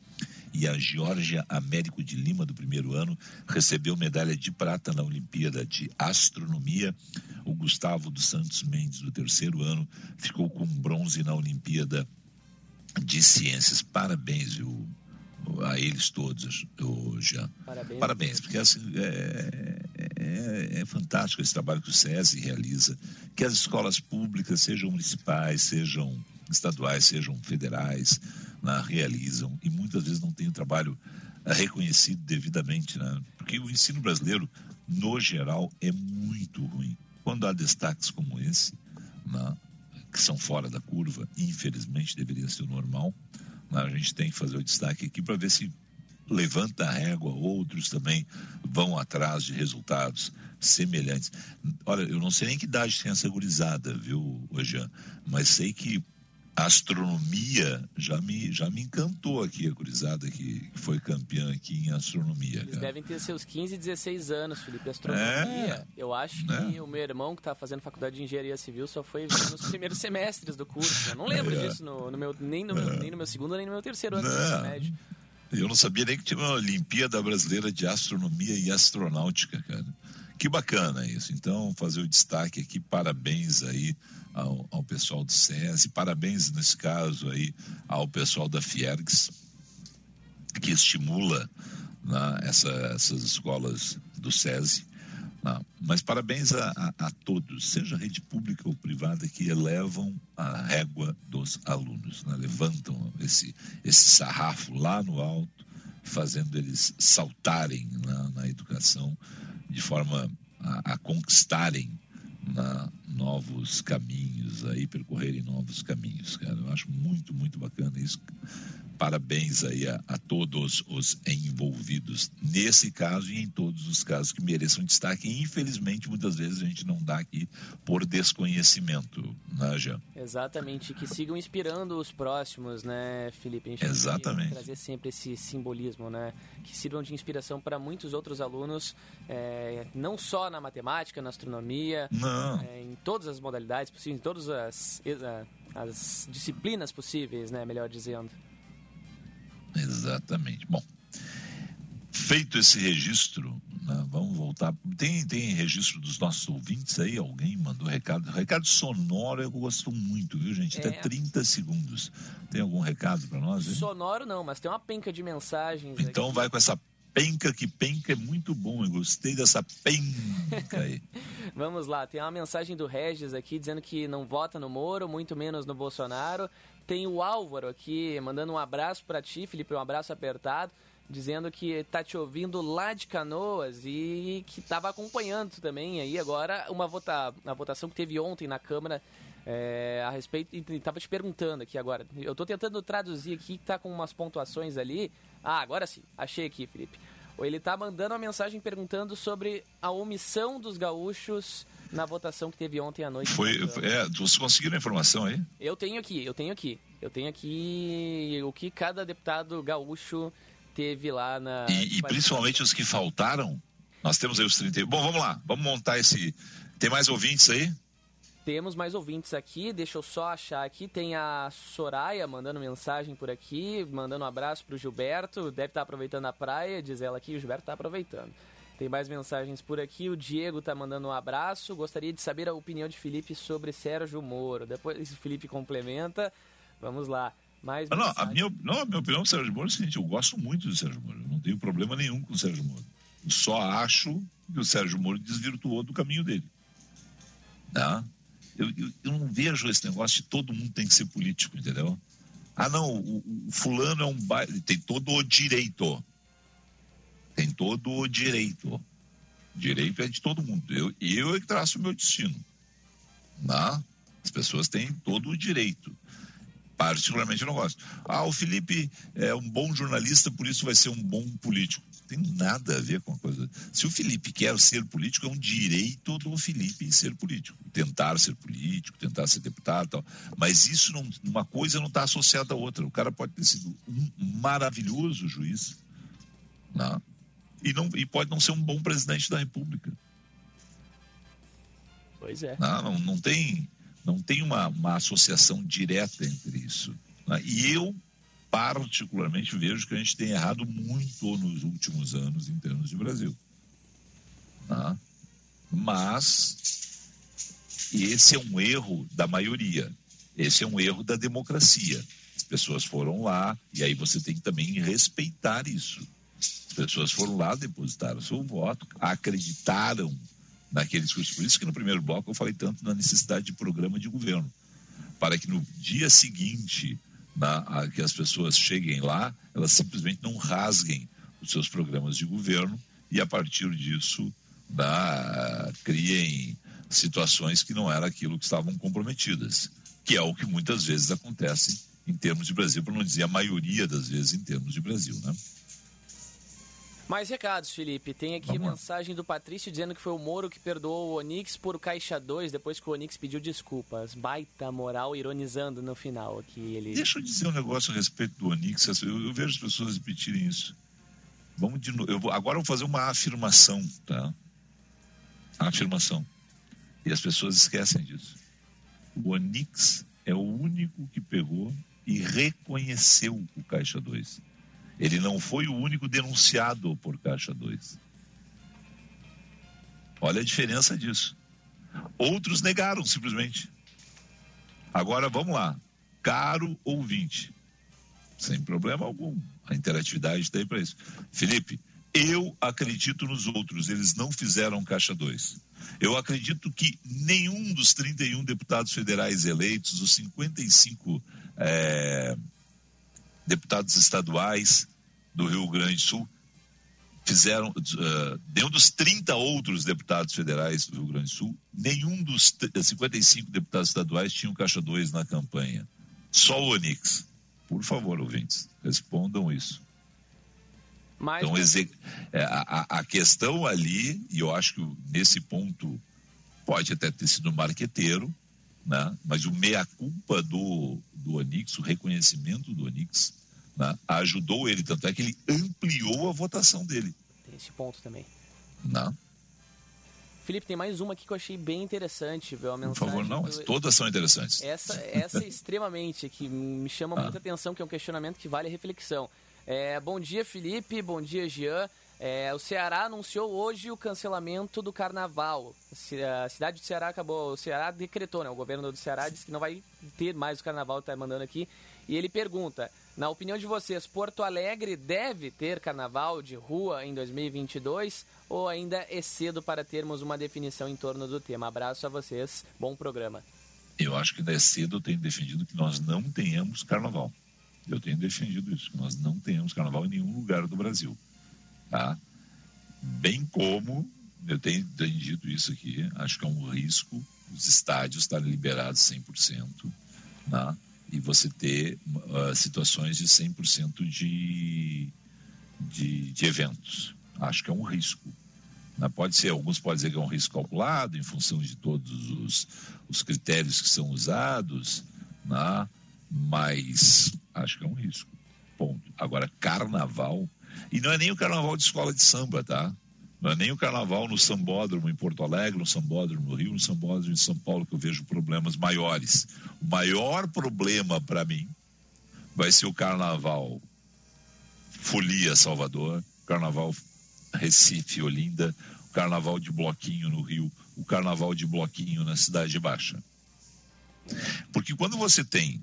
B: E a Georgia Américo de Lima, do primeiro ano, recebeu medalha de prata na Olimpíada de Astronomia. O Gustavo dos Santos Mendes, do terceiro ano, ficou com bronze na Olimpíada de Ciências. Parabéns, viu? a eles todos, o Jean. Parabéns, Parabéns porque assim, é, é, é, fantástico esse trabalho que o SESI realiza, que as escolas públicas, sejam municipais, sejam estaduais, sejam federais, né, realizam, e muitas vezes não tem o trabalho é, reconhecido devidamente, né? porque o ensino brasileiro, no geral, é muito ruim. Quando há destaques como esse, né, que são fora da curva, infelizmente deveria ser o normal. Né? A gente tem que fazer o destaque aqui para ver se levanta a régua, outros também vão atrás de resultados semelhantes. Olha, eu não sei nem que idade tem essa gurizada, viu, Jean? Mas sei que a astronomia já me, já me encantou aqui, a gurizada que, foi campeã aqui em astronomia.
C: Eles cara. devem ter seus 15, 16 anos, Felipe. Astronomia, é, eu acho né? que o meu irmão que está fazendo faculdade de engenharia civil só foi nos primeiros semestres do curso. Eu não lembro é. disso no, no, meu, nem, no, é. nem no meu segundo, nem no meu terceiro ano do ensino médio.
B: Eu não sabia nem que tinha uma Olimpíada Brasileira de Astronomia e Astronáutica, cara. Que bacana isso. Então, fazer o destaque aqui, parabéns aí ao, ao pessoal do SESI, parabéns nesse caso aí ao pessoal da Fiergs, que estimula né, essa, essas escolas do SESI. Né. Mas parabéns a, a, a, todos, seja rede pública ou privada, que elevam a régua dos alunos, né, levantam esse, esse sarrafo lá no alto, fazendo eles saltarem na, na educação de forma a, a conquistarem na, novos caminhos aí, percorrerem novos caminhos, cara. Eu acho muito, muito bacana isso. Parabéns aí a, a, todos os envolvidos nesse caso e em todos os casos que mereçam destaque. E, infelizmente, muitas vezes a gente não dá aqui por desconhecimento, né, Jean?
C: Exatamente, que sigam inspirando os próximos, né, Felipe? A gente
B: Exatamente.
C: trazer sempre esse simbolismo, né? Que sirvam de inspiração para muitos outros alunos, é, não só na matemática, na astronomia, é, em todas as modalidades possíveis, em todas as, as disciplinas possíveis, né, melhor dizendo.
B: Exatamente. Bom, feito esse registro, né, vamos voltar. Tem, tem registro dos nossos ouvintes aí? Alguém mandou recado? Recado sonoro eu gosto muito, viu, gente? Até é. 30 segundos. Tem algum recado para nós? Hein?
C: Sonoro não, mas tem uma penca de mensagens.
B: Então
C: aqui.
B: vai com essa penca, que penca é muito bom. Eu gostei dessa penca aí.
C: Vamos lá, tem uma mensagem do Regis aqui dizendo que não vota no Moro, muito menos no Bolsonaro. Tem o Álvaro aqui mandando um abraço para ti, Felipe, um abraço apertado, dizendo que tá te ouvindo lá de Canoas e que estava acompanhando também aí agora uma vota, a votação que teve ontem na Câmara é, a respeito e estava te perguntando aqui agora. Eu estou tentando traduzir aqui tá com umas pontuações ali. Ah, agora sim, achei aqui, Felipe. Ele está mandando uma mensagem perguntando sobre a omissão dos gaúchos na votação que teve ontem à noite.
B: Foi, é, vocês conseguiram a informação aí?
C: Eu tenho aqui, eu tenho aqui. Eu tenho aqui o que cada deputado gaúcho teve lá na.
B: E, e principalmente os que faltaram? Nós temos aí os 31. Bom, vamos lá, vamos montar esse. Tem mais ouvintes aí?
C: Temos mais ouvintes aqui, deixa eu só achar aqui. Tem a Soraya mandando mensagem por aqui, mandando um abraço pro Gilberto. Deve estar aproveitando a praia, diz ela aqui. O Gilberto está aproveitando. Tem mais mensagens por aqui. O Diego tá mandando um abraço. Gostaria de saber a opinião de Felipe sobre Sérgio Moro. Depois o Felipe complementa. Vamos lá. Mais
B: não, a minha, não, a minha opinião do Sérgio Moro é o seguinte: eu gosto muito do Sérgio Moro. Eu não tenho problema nenhum com o Sérgio Moro. Eu só acho que o Sérgio Moro desvirtuou do caminho dele. Tá? Eu, eu, eu não vejo esse negócio de todo mundo tem que ser político, entendeu? Ah, não, o, o fulano é um tem todo o direito tem todo o direito. Direito é de todo mundo. Eu, eu é que traço o meu destino. Né? As pessoas têm todo o direito. Particularmente eu não gosto. Ah, o Felipe é um bom jornalista, por isso vai ser um bom político. Não tem nada a ver com a coisa. Se o Felipe quer ser político, é um direito do Felipe ser político. Tentar ser político, tentar ser deputado tal. Mas isso, não, uma coisa não está associada à outra. O cara pode ter sido um maravilhoso juiz. Não? Né? e, não, e pode não ser um bom presidente da República.
C: Pois é.
B: Não, não, não tem, não tem uma, uma associação direta entre isso. Né? E eu, particularmente, vejo que a gente tem errado muito nos últimos anos em termos de Brasil. Né? Mas esse é um erro da maioria. Esse é um erro da democracia. As pessoas foram lá e aí você tem que também respeitar isso pessoas foram lá, depositaram seu voto, acreditaram naquele discurso. Por isso que no primeiro bloco eu falei tanto na necessidade de programa de governo, para que no dia seguinte na, a, que as pessoas cheguem lá, elas simplesmente não rasguem os seus programas de governo e a partir disso criem situações que não era aquilo que estavam comprometidas, que é o que muitas vezes acontece em termos de Brasil, para não dizer a maioria das vezes em termos de Brasil, né?
C: Mais recados, Felipe. Tem aqui Vamos mensagem do Patrício dizendo que foi o Moro que perdoou o Onix por Caixa 2 depois que o Onix pediu desculpas. Baita moral, ironizando no final aqui. Ele...
B: Deixa eu dizer um negócio a respeito do Onix. Eu, eu vejo as pessoas repetirem isso. Vamos de novo. Eu vou, agora eu vou fazer uma afirmação, tá? A afirmação. E as pessoas esquecem disso. O Onix é o único que pegou e reconheceu o Caixa 2 ele não foi o único denunciado por Caixa 2. Olha a diferença disso. Outros negaram simplesmente. Agora vamos lá. Caro ouvinte, sem problema algum. A interatividade está aí para isso. Felipe, eu acredito nos outros, eles não fizeram Caixa 2. Eu acredito que nenhum dos 31 deputados federais eleitos, os 55 é, deputados estaduais do Rio Grande do Sul fizeram, uh, nenhum dos 30 outros deputados federais do Rio Grande do Sul, nenhum dos 55 deputados estaduais tinha um caixa 2 na campanha. Só o Onix. Por favor, ouvintes, respondam isso. Mas, então, é, a, a, questão ali, e eu acho que nesse ponto pode até ter sido marqueteiro, né? mas o meia-culpa do, do Onix, o reconhecimento do Onix, né? ajudou ele, tanto é que ele ampliou a votação dele.
C: Tem esse ponto também.
B: Não. Né?
C: Felipe, tem mais uma aqui que eu achei bem interessante, viu? A mensagem
B: Por favor, não, do... todas são interessantes.
C: Essa, essa é extremamente, que me chama ah. muita atenção, que é um questionamento que vale reflexão. É, bom dia, Felipe, bom dia, Jean. É, o Ceará anunciou hoje o cancelamento do carnaval. A cidade do Ceará acabou. O Ceará decretou, né? O governo do Ceará disse que não vai ter mais o carnaval, está mandando aqui. E ele pergunta: na opinião de vocês, Porto Alegre deve ter carnaval de rua em 2022 ou ainda é cedo para termos uma definição em torno do tema? Abraço a vocês, bom programa.
B: Eu acho que ainda é cedo, eu tenho defendido que nós não tenhamos carnaval. Eu tenho defendido isso, que nós não tenhamos carnaval em nenhum lugar do Brasil. Tá? Bem como, eu tenho entendido isso aqui, acho que é um risco os estádios estarem liberados 100%, tá? e você ter uh, situações de 100% de, de, de eventos. Acho que é um risco. Né? Pode ser, alguns podem dizer que é um risco calculado em função de todos os, os critérios que são usados, né? mas acho que é um risco. Ponto. Agora, carnaval, e não é nem o carnaval de escola de samba, tá? Não é nem o carnaval no Sambódromo em Porto Alegre, no Sambódromo no Rio, no Sambódromo em São Paulo, que eu vejo problemas maiores. O maior problema para mim vai ser o carnaval Folia Salvador, carnaval Recife, Olinda, o carnaval de bloquinho no Rio, o carnaval de bloquinho na Cidade Baixa. Porque quando você tem.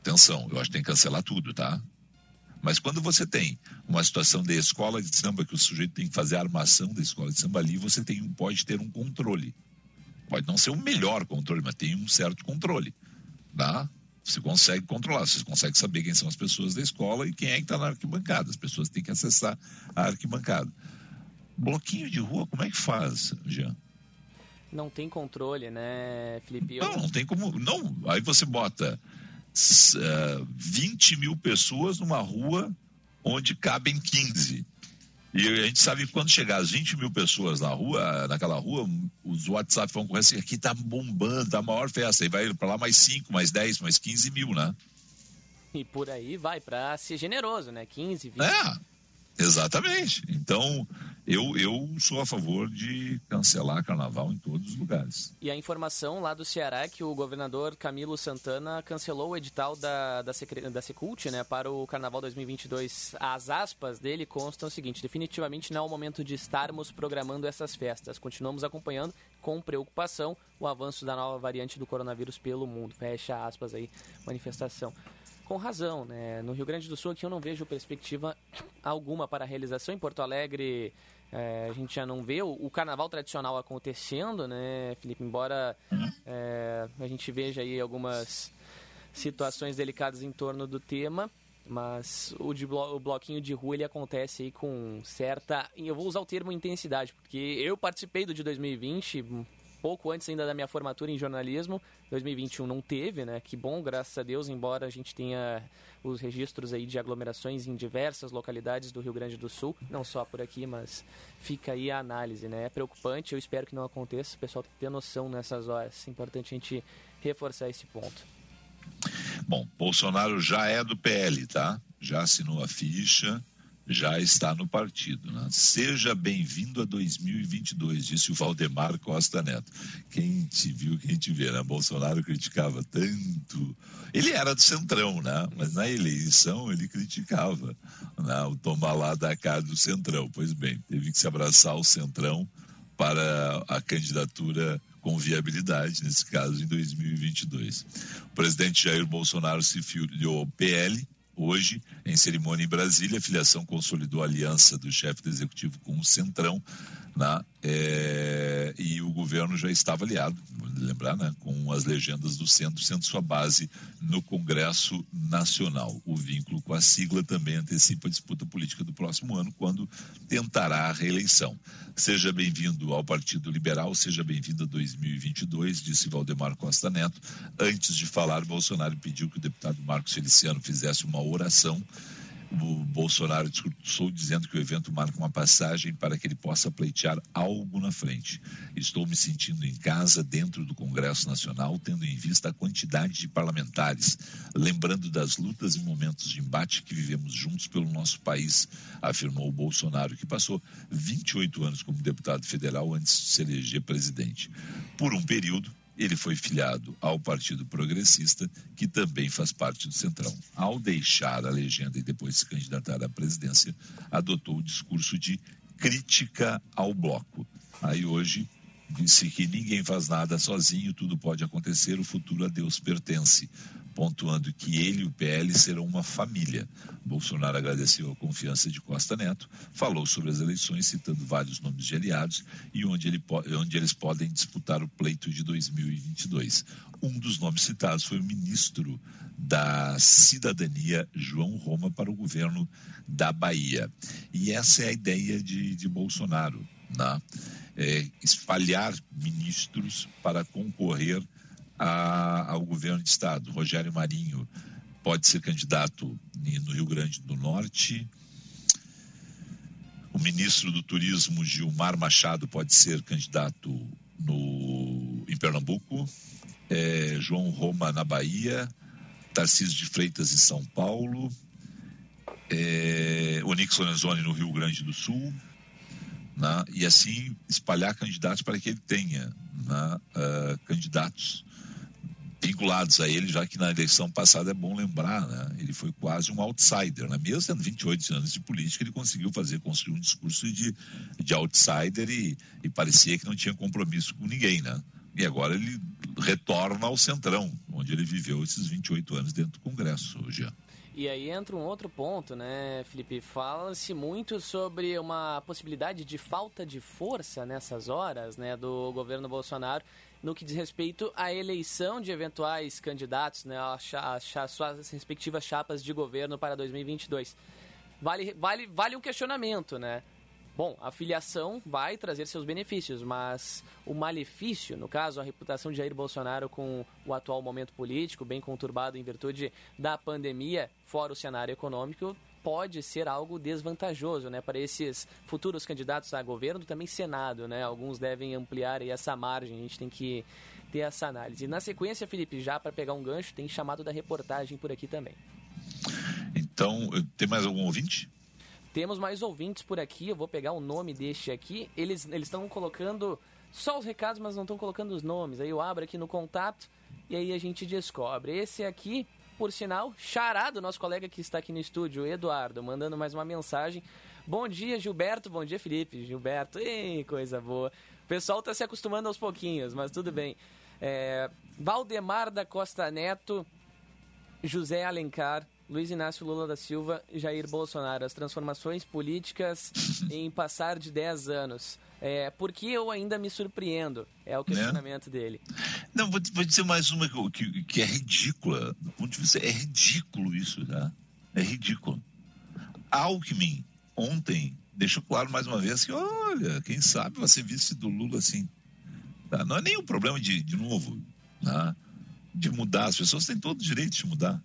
B: Atenção, eu acho que tem que cancelar tudo, tá? Mas quando você tem uma situação de escola de samba que o sujeito tem que fazer a armação da escola de samba ali, você tem, pode ter um controle. Pode não ser o melhor controle, mas tem um certo controle. Tá? Você consegue controlar, você consegue saber quem são as pessoas da escola e quem é que está na arquibancada. As pessoas têm que acessar a arquibancada. Bloquinho de rua, como é que faz, Jean?
C: Não tem controle, né, Felipe?
B: Eu... Não, não tem como. Não, aí você bota uh, 20 mil pessoas numa rua onde cabem 15. E a gente sabe que quando chegar as 20 mil pessoas na rua, naquela rua, os WhatsApp vão correr assim, aqui tá bombando, tá a maior festa. Aí vai para lá mais 5, mais 10, mais 15 mil, né?
C: E por aí vai, para ser generoso, né? 15, 20.
B: É, exatamente. Então, eu, eu sou a favor de cancelar carnaval em todos os lugares.
C: E a informação lá do Ceará é que o governador Camilo Santana cancelou o edital da, da, da Secult né, para o carnaval 2022. As aspas dele constam o seguinte: definitivamente não é o momento de estarmos programando essas festas. Continuamos acompanhando com preocupação o avanço da nova variante do coronavírus pelo mundo. Fecha aspas aí, manifestação com razão, né? No Rio Grande do Sul aqui eu não vejo perspectiva alguma para a realização. Em Porto Alegre é, a gente já não vê o, o, carnaval tradicional acontecendo, né, Felipe? Embora é, a gente veja aí algumas situações delicadas em torno do tema, mas o, de blo o bloquinho de rua ele acontece aí com certa. Eu vou usar o termo intensidade, porque eu participei do de 2020, pouco antes ainda da minha formatura em jornalismo. 2021 não teve, né? Que bom, graças a Deus, embora a gente tenha os registros aí de aglomerações em diversas localidades do Rio Grande do Sul, não só por aqui, mas fica aí a análise, né? É preocupante, eu espero que não aconteça, o pessoal tem que ter noção nessas horas. É importante a gente reforçar esse ponto.
B: Bom, Bolsonaro já é do PL, tá? Já assinou a ficha, já está no partido. Né? Seja bem-vindo a 2022, disse o Valdemar Costa Neto. Quem te viu, quem te vê, né? Bolsonaro criticava tanto. Ele era do Centrão, né? Mas na eleição ele criticava né? o tomar lá da cara do Centrão. Pois bem, teve que se abraçar ao Centrão para a candidatura com viabilidade, nesse caso, em 2022. O presidente Jair Bolsonaro se filiou ao PL Hoje, em cerimônia em Brasília, a filiação consolidou a aliança do chefe do executivo com o Centrão na é, e o governo já estava aliado, lembrar, né, com as legendas do centro, sendo sua base no Congresso Nacional. O vínculo com a sigla também antecipa a disputa política do próximo ano, quando tentará a reeleição. Seja bem-vindo ao Partido Liberal, seja bem-vindo a 2022, disse Valdemar Costa Neto. Antes de falar, Bolsonaro pediu que o deputado Marcos Feliciano fizesse uma oração o Bolsonaro discursou dizendo que o evento marca uma passagem para que ele possa pleitear algo na frente. Estou me sentindo em casa dentro do Congresso Nacional, tendo em vista a quantidade de parlamentares, lembrando das lutas e momentos de embate que vivemos juntos pelo nosso país, afirmou o Bolsonaro, que passou 28 anos como deputado federal antes de se eleger presidente. Por um período, ele foi filiado ao Partido Progressista, que também faz parte do Centrão. Ao deixar a legenda e depois se candidatar à presidência, adotou o discurso de crítica ao bloco. Aí hoje disse que ninguém faz nada sozinho, tudo pode acontecer, o futuro a Deus pertence pontuando que ele e o PL serão uma família. Bolsonaro agradeceu a confiança de Costa Neto, falou sobre as eleições, citando vários nomes de aliados e onde, ele, onde eles podem disputar o pleito de 2022. Um dos nomes citados foi o ministro da Cidadania, João Roma, para o governo da Bahia. E essa é a ideia de, de Bolsonaro, né? É espalhar ministros para concorrer a, ao governo de estado. Rogério Marinho pode ser candidato no Rio Grande do Norte. O ministro do Turismo, Gilmar Machado, pode ser candidato no, em Pernambuco. É, João Roma, na Bahia. Tarcísio de Freitas, em São Paulo. É, Onix Lorenzoni, no Rio Grande do Sul. Né? E assim espalhar candidatos para que ele tenha né? uh, candidatos vinculados a ele, já que na eleição passada é bom lembrar, né? Ele foi quase um outsider, né? Mesmo tendo 28 anos de política, ele conseguiu fazer, construir um discurso de, de outsider e, e parecia que não tinha compromisso com ninguém, né? E agora ele retorna ao centrão, onde ele viveu esses 28 anos dentro do Congresso, Jean.
C: E aí entra um outro ponto, né, Felipe? Fala-se muito sobre uma possibilidade de falta de força nessas horas, né, do governo Bolsonaro no que diz respeito à eleição de eventuais candidatos, né, às suas respectivas chapas de governo para 2022. Vale, vale, vale um questionamento, né? Bom, a filiação vai trazer seus benefícios, mas o malefício, no caso, a reputação de Jair Bolsonaro com o atual momento político, bem conturbado em virtude da pandemia, fora o cenário econômico, pode ser algo desvantajoso né, para esses futuros candidatos a governo, também Senado. Né? Alguns devem ampliar essa margem, a gente tem que ter essa análise. Na sequência, Felipe, já para pegar um gancho, tem chamado da reportagem por aqui também.
B: Então, tem mais algum ouvinte?
C: Temos mais ouvintes por aqui, eu vou pegar o nome deste aqui. Eles estão colocando só os recados, mas não estão colocando os nomes. Aí eu abro aqui no contato e aí a gente descobre. Esse aqui por sinal, charado, nosso colega que está aqui no estúdio, Eduardo, mandando mais uma mensagem. Bom dia, Gilberto. Bom dia, Felipe. Gilberto, Ei, coisa boa. O pessoal está se acostumando aos pouquinhos, mas tudo bem. É, Valdemar da Costa Neto, José Alencar, Luiz Inácio Lula da Silva Jair Bolsonaro. As transformações políticas em passar de 10 anos. É, por que eu ainda me surpreendo? É o questionamento né? dele.
B: Não, vou, vou, dizer mais uma que, que, é ridícula. Do ponto de vista, é ridículo isso, tá? É ridículo. Alckmin, ontem, deixou claro mais uma vez que, olha, quem sabe vai ser vice do Lula assim. Tá? Não é nenhum problema de, de novo, tá? de mudar. As pessoas têm todo o direito de mudar.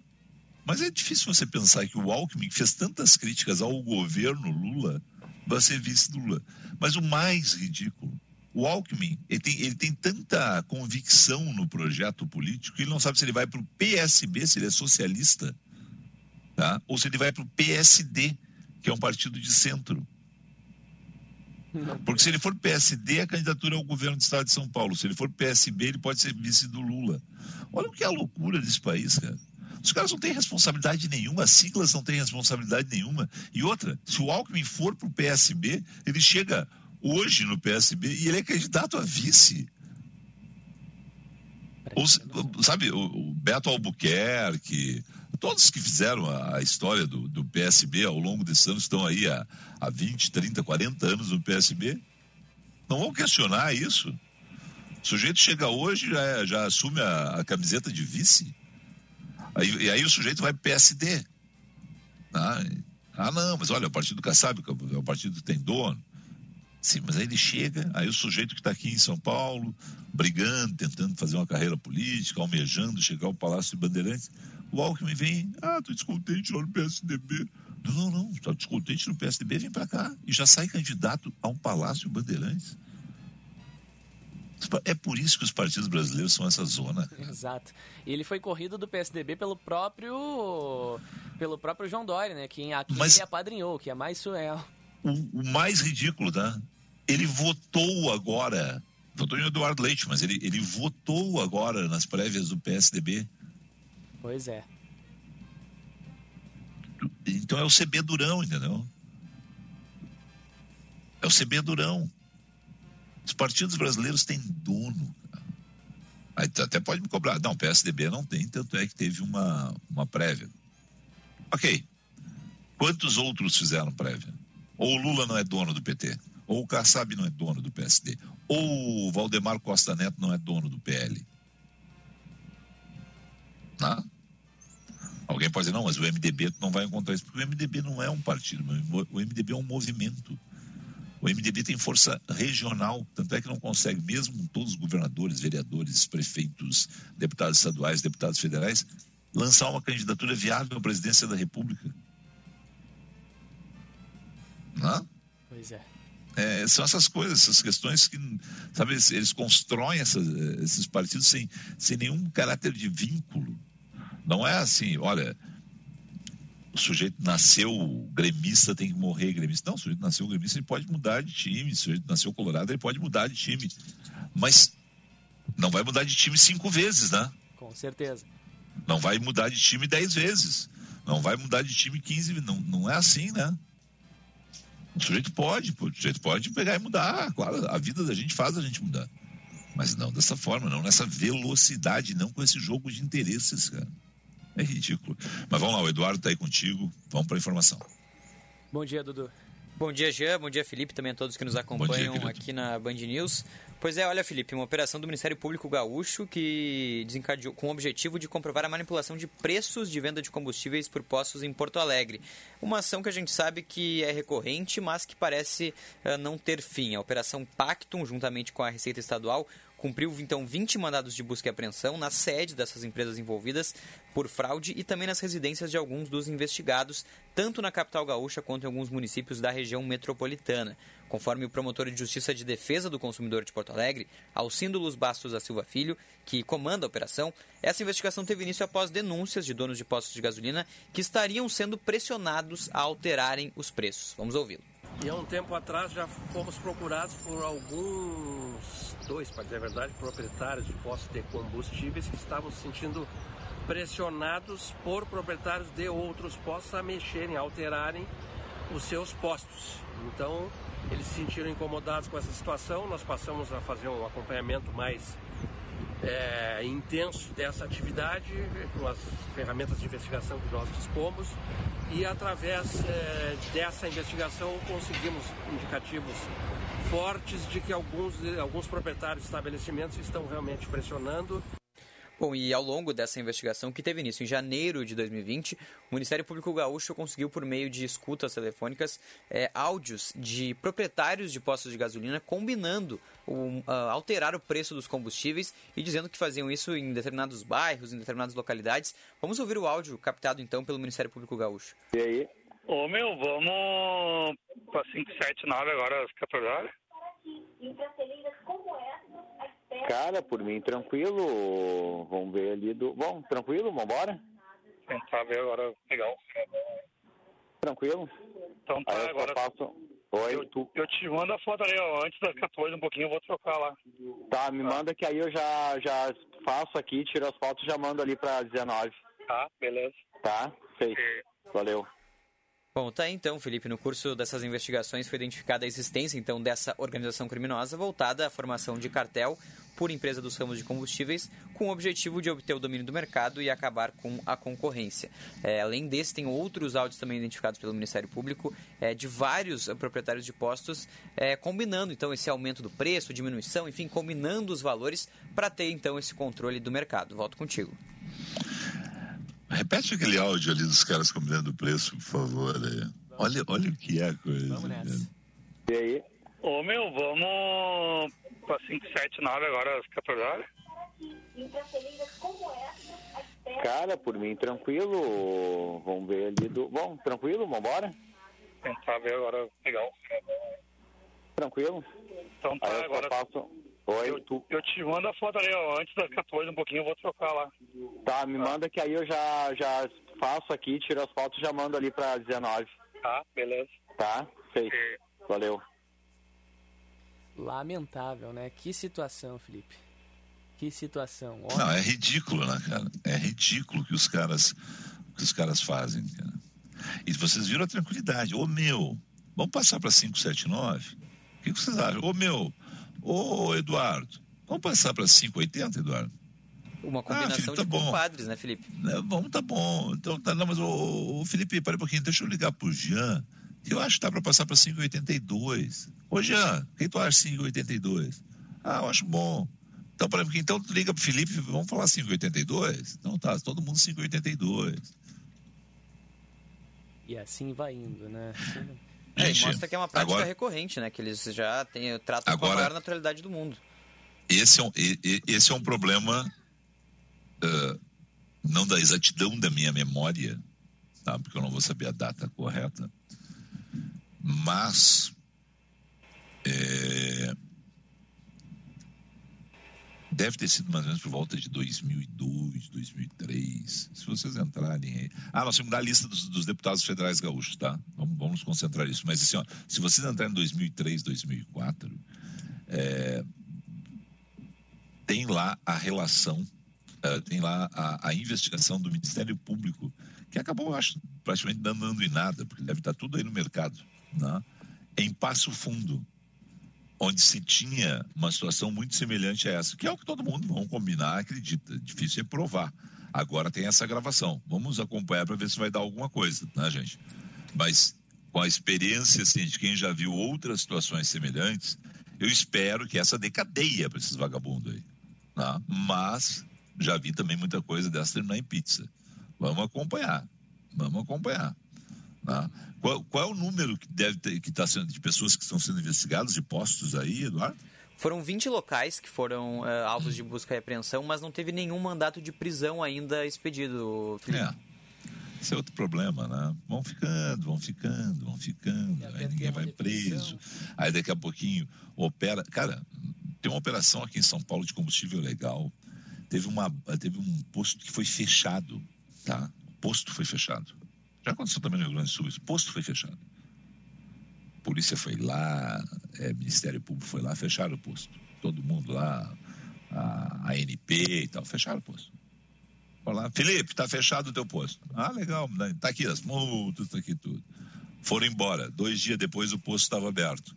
B: Mas é difícil você pensar que o Alckmin, que fez tantas críticas ao governo Lula, vai ser vice do Lula. Mas o mais ridículo, o Alckmin, ele tem, ele tem tanta convicção no projeto político que ele não sabe se ele vai para o PSB, se ele é socialista, tá? ou se ele vai para o PSD, que é um partido de centro. Porque se ele for PSD, a candidatura é ao governo do estado de São Paulo. Se ele for PSB, ele pode ser vice do Lula. Olha o que é a loucura desse país, cara. Os caras não têm responsabilidade nenhuma, as siglas não têm responsabilidade nenhuma. E outra, se o Alckmin for para o PSB, ele chega hoje no PSB e ele é candidato a vice. Ou, sabe, o, Beto Albuquerque, todos que fizeram a, história do, do, PSB ao longo desses anos estão aí há, há 20, 30, 40 anos no PSB. Não vão questionar isso. O sujeito chega hoje já, é, já assume a, a, camiseta de vice. Aí, e aí o sujeito vai PSD. Ah, ah, não, mas olha, o partido Kassab o partido tem dono. Sim, mas aí ele chega, aí o sujeito que está aqui em São Paulo, brigando, tentando fazer uma carreira política, almejando chegar ao Palácio de Bandeirantes, o Alckmin vem, ah, estou descontente no PSDB. Não, não, não, está descontente no PSDB, vem para cá. E já sai candidato a um Palácio Bandeirantes. É por isso que os partidos brasileiros são essa zona.
C: Exato. E ele foi corrido do PSDB pelo próprio pelo próprio João Dória, né? Que aqui Mas... ele apadrinhou, que é mais surreal.
B: O, o mais ridículo, tá? Ele votou agora, votou em Eduardo Leite, mas ele, ele votou agora nas prévias do PSDB.
C: Pois é.
B: Então é o CB Durão, entendeu? É o CB Durão. Os partidos brasileiros têm dono. Aí até pode me cobrar. Não, PSDB não tem, tanto é que teve uma, uma prévia. Ok. Quantos outros fizeram prévia? Ou o Lula não é dono do PT? Ou o Kassab não é dono do PSD? Ou o Valdemar Costa Neto não é dono do PL? Não? Alguém pode dizer, não, mas o MDB não vai encontrar isso, porque o MDB não é um partido, o MDB é um movimento. O MDB tem força regional, tanto é que não consegue, mesmo todos os governadores, vereadores, prefeitos, deputados estaduais, deputados federais, lançar uma candidatura viável à presidência da República. Não?
C: Pois é.
B: É, são essas coisas, essas questões que, sabe, eles constroem essas, esses partidos sem, sem nenhum caráter de vínculo. Não é assim, olha, o sujeito nasceu gremista, tem que morrer gremista. Não, o sujeito nasceu gremista, ele pode mudar de time. O sujeito nasceu colorado, ele pode mudar de time. Mas não vai mudar de time cinco vezes, né?
C: Com certeza.
B: Não vai mudar de time dez vezes. Não vai mudar de time quinze vezes. Não, não é assim, né? O sujeito pode, o sujeito pode pegar e mudar. Claro, a vida da gente faz a gente mudar. Mas não dessa forma, não nessa velocidade, não com esse jogo de interesses, cara. É ridículo. Mas vamos lá, o Eduardo está aí contigo. Vamos para a informação.
C: Bom dia, Dudu.
K: Bom dia, Jean. Bom dia, Felipe. Também a todos que nos acompanham dia, aqui na Band News. Pois é, olha, Felipe, uma operação do Ministério Público Gaúcho que desencadeou com o objetivo de comprovar a manipulação de preços de venda de combustíveis por postos em Porto Alegre. Uma ação que a gente sabe que é recorrente, mas que parece uh, não ter fim. A Operação Pactum, juntamente com a Receita Estadual, cumpriu então 20 mandados de busca e apreensão na sede dessas empresas envolvidas por fraude e também nas residências de alguns dos investigados, tanto na capital gaúcha quanto em alguns municípios da região metropolitana. Conforme o promotor de Justiça de Defesa do Consumidor de Porto Alegre, Alcindo Luz Bastos da Silva Filho, que comanda a operação, essa investigação teve início após denúncias de donos de postos de gasolina que estariam sendo pressionados a alterarem os preços. Vamos ouvi-lo.
L: E há um tempo atrás já fomos procurados por alguns, dois, para dizer a verdade, proprietários de postos de combustíveis que estavam se sentindo pressionados por proprietários de outros postos a mexerem, a alterarem os seus postos. Então, eles se sentiram incomodados com essa situação, nós passamos a fazer um acompanhamento mais é, intenso dessa atividade, com as ferramentas de investigação que nós dispomos, e através é, dessa investigação conseguimos indicativos fortes de que alguns, alguns proprietários de estabelecimentos estão realmente pressionando.
K: Bom, e ao longo dessa investigação, que teve início em janeiro de 2020, o Ministério Público Gaúcho conseguiu, por meio de escutas telefônicas, é, áudios de proprietários de postos de gasolina combinando o, uh, alterar o preço dos combustíveis e dizendo que faziam isso em determinados bairros, em determinadas localidades. Vamos ouvir o áudio captado então pelo Ministério Público Gaúcho.
M: E aí? Ô meu, vamos para 579 agora, 14 horas? Em como essa, Cara, por mim, tranquilo. Vamos ver ali do. Bom, tranquilo, vambora? Tentar ver agora, legal. Tranquilo? Então tá, Aí agora. Passo... Oi, eu, tu... eu te mando a foto ali, ó, antes das 14 um pouquinho, eu vou trocar lá. Tá, me tá. manda que aí eu já, já faço aqui, tiro as fotos e já mando ali pra 19. Tá, beleza. Tá, feito. E... Valeu.
K: Bom, tá aí então, Felipe. No curso dessas investigações foi identificada a existência então dessa organização criminosa voltada à formação de cartel por empresa dos ramos de combustíveis com o objetivo de obter o domínio do mercado e acabar com a concorrência. É, além desse, tem outros áudios também identificados pelo Ministério Público é, de vários proprietários de postos é, combinando então esse aumento do preço, diminuição, enfim, combinando os valores para ter então esse controle do mercado. Volto contigo.
B: Repete aquele áudio ali dos caras combinando o preço, por favor. Olha, olha o que é a coisa.
K: Vamos nessa.
M: E aí?
N: Ô meu, vamos pra 579 agora, as capitais.
M: Cara, por mim, tranquilo. Vamos ver ali do. Bom, tranquilo, vambora?
N: Tentar ver agora, legal.
M: Tranquilo?
N: Então tá,
M: Aí eu só
N: agora.
M: passo. Oi,
N: eu,
M: tu.
N: eu te mando a foto ali, ó, antes das 14 um pouquinho, eu vou trocar lá.
M: Tá, me manda que aí eu já, já faço aqui, tiro as fotos e já mando ali pra 19.
N: Tá, beleza.
M: Tá? Feito. Valeu.
C: Lamentável, né? Que situação, Felipe. Que situação.
B: Não, é ridículo, né, cara? É ridículo o que os caras, que os caras fazem, cara. E vocês viram a tranquilidade. Ô meu, vamos passar para 579? O que, que vocês acham? Ô meu, ô Eduardo, vamos passar para 580, Eduardo?
K: Uma
B: Ah,
K: combinação
B: Felipe, tá
K: de
B: bom.
K: compadres, né, Felipe?
B: É, Vamos, tá bom. Então, tá, não, mas o, Felipe, para um pouquinho, deixa eu ligar pro Jean, que eu acho que dá para passar para 582. Ô Jean, quem tu acha 582? Ah, eu acho bom. Então, para então tu liga pro Felipe, vamos falar 582? Então tá, todo mundo 582.
C: E assim vai indo, né? Assim-
K: É, e
B: Gente,
K: mostra que é uma prática
B: agora-
K: recorrente, né? Que eles já têm, tratam com a
B: Agora-
K: maior naturalidade do mundo.
B: Esse é um, esse é um problema ah, não da exatidão da minha memória, tá? porque eu não vou saber a data correta, mas é, deve ter sido mais ou menos por volta de 2002, 2003. Se vocês entrarem aí. Ah, nós temos que dar a lista dos, dos deputados federais gaúchos, tá? Vamos, vamos concentrar nisso. Mas assim, ó, se vocês entrarem em 2003, 2004, é, tem lá a relação, eh, tem lá a, a investigação do Ministério Público, que acabou, eu acho, praticamente não dando em nada, porque deve estar tudo aí no mercado, né? em Passo Fundo, onde se tinha uma situação muito semelhante a essa, que é o que todo mundo, vamos combinar, acredita. Difícil é provar. Agora tem essa gravação. Vamos acompanhar para ver se vai dar alguma coisa, né, gente? Mas com a experiência assim, de quem já viu outras situações semelhantes, eu espero que essa dê cadeia para esses vagabundos aí. Né? Mas já vi também muita coisa dessa terminar em pizza. Vamos acompanhar. Vamos acompanhar. Né? Qual, qual é o número que deve ter, que está sendo de pessoas que estão sendo investigadas, de postos aí, Eduardo?
K: Foram 20 locais que foram eh, alvos de busca e apreensão, mas não teve nenhum mandato de prisão ainda expedido, Felipe.
B: É. Esse é outro problema, né? Vão ficando, vão ficando, vão ficando, aí ninguém vai preso. Aí daqui a pouquinho opera. Cara, tem uma operação aqui em São Paulo de combustível legal. Teve, uma, teve um posto que foi fechado, tá? O posto foi fechado. Já aconteceu também no Rio Grande do Sul, isso. posto foi fechado. Polícia foi lá, é, Ministério Público foi lá, fecharam o posto. Todo mundo lá, a, ANP e tal, fecharam o posto. Falar, Felipe, tá fechado o teu posto. Ah, legal, né? tá aqui as multas, tá aqui tudo. Foram embora. Dois dias depois o posto estava aberto.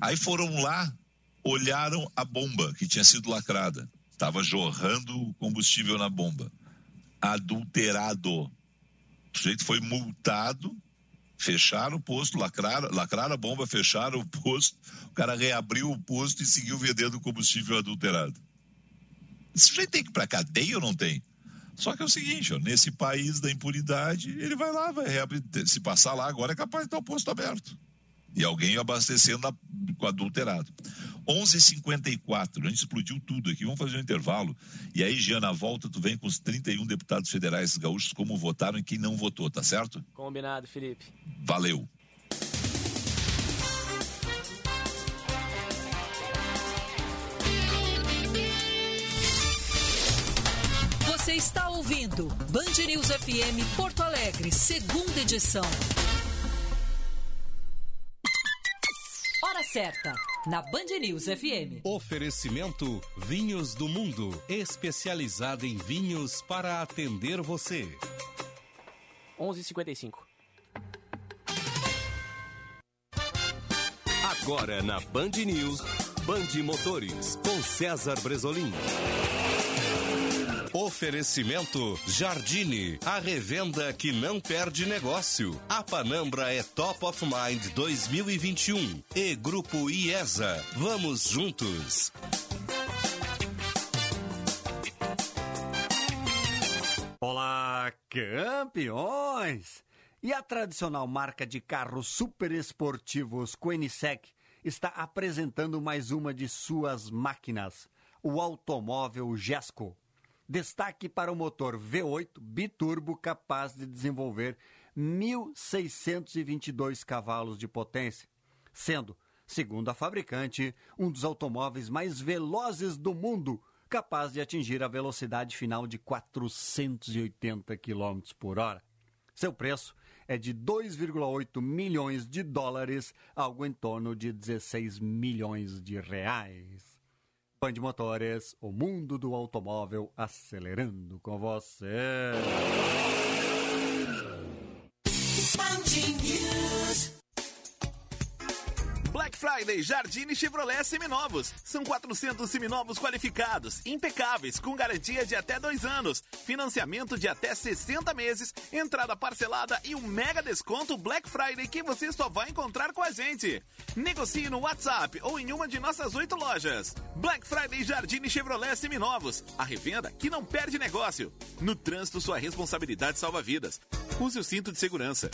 B: Aí foram lá, olharam a bomba que tinha sido lacrada. Estava jorrando combustível na bomba. Adulterado. O sujeito foi multado, fecharam o posto, lacraram, lacraram a bomba, fecharam o posto. O cara reabriu o posto e seguiu vendendo combustível adulterado. Esse sujeito tem que ir pra cadeia ou não tem? Só que é o seguinte, ó, nesse país da impunidade, ele vai lá, vai reabrir. Se passar lá agora, é capaz de estar o posto aberto. E alguém abastecendo a, com adulterado. 11h54, a gente explodiu tudo aqui. Vamos fazer um intervalo. E aí, Jean, na volta, tu vem com os 31 deputados federais gaúchos, como votaram e quem não votou, tá certo?
C: Combinado, Felipe.
B: Valeu.
A: Você está ouvindo Band News FM Porto Alegre, segunda edição. Hora certa, na Band News FM.
E: Oferecimento Vinhos do Mundo, especializada em vinhos para atender você.
C: 11:55.
E: Agora na Band News, Band Motores, com César Bresolim. Oferecimento Jardine, a revenda que não perde negócio. A Panambra é Top of Mind 2021 e Grupo IESA. Vamos juntos.
O: Olá, campeões! E a tradicional marca de carros super esportivos Koenigsegg está apresentando mais uma de suas máquinas, o automóvel Jesco. Destaque para o motor V8 biturbo capaz de desenvolver 1.622 cavalos de potência, sendo, segundo a fabricante, um dos automóveis mais velozes do mundo, capaz de atingir a velocidade final de 480 km por hora. Seu preço é de 2,8 milhões de dólares, algo em torno de 16 milhões de reais. Band Motores, o mundo do automóvel acelerando com você.
G: Friday Jardine Chevrolet Seminovos. São 400 seminovos qualificados, impecáveis, com garantia de até dois anos, financiamento de até 60 meses, entrada parcelada e um mega desconto Black Friday que você só vai encontrar com a gente. Negocie no WhatsApp ou em uma de nossas oito lojas. Black Friday Jardine Chevrolet Seminovos. A revenda que não perde negócio. No trânsito, sua responsabilidade salva vidas. Use o cinto de segurança.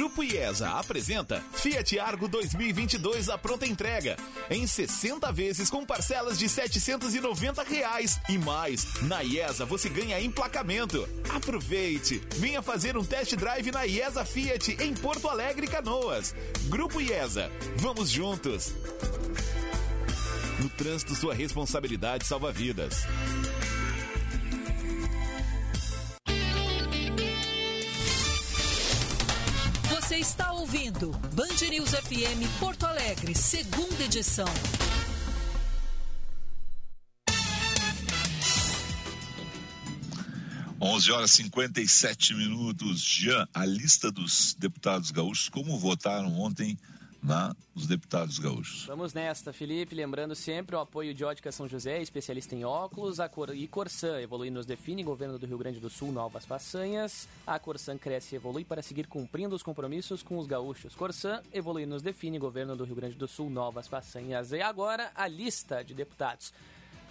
P: Grupo IESA apresenta Fiat Argo 2022 à pronta entrega. Em 60 vezes com parcelas de 790 reais e mais. Na IESA você ganha emplacamento. Aproveite! Venha fazer um test drive na IESA Fiat em Porto Alegre Canoas. Grupo IESA. Vamos juntos! No trânsito, sua responsabilidade salva vidas.
A: Você está ouvindo Band News FM Porto Alegre, segunda edição.
B: Onze horas e 57 minutos. Jean, a lista dos deputados gaúchos, como votaram ontem na, os deputados gaúchos.
C: Vamos nesta, Felipe. Lembrando sempre o apoio de Ótica São José, especialista em óculos. A Cor... E Corsan evolui nos define, governo do Rio Grande do Sul, novas façanhas. A Corsan cresce e evolui para seguir cumprindo os compromissos com os gaúchos. Corsan evolui nos define, governo do Rio Grande do Sul, novas façanhas. E agora a lista de deputados.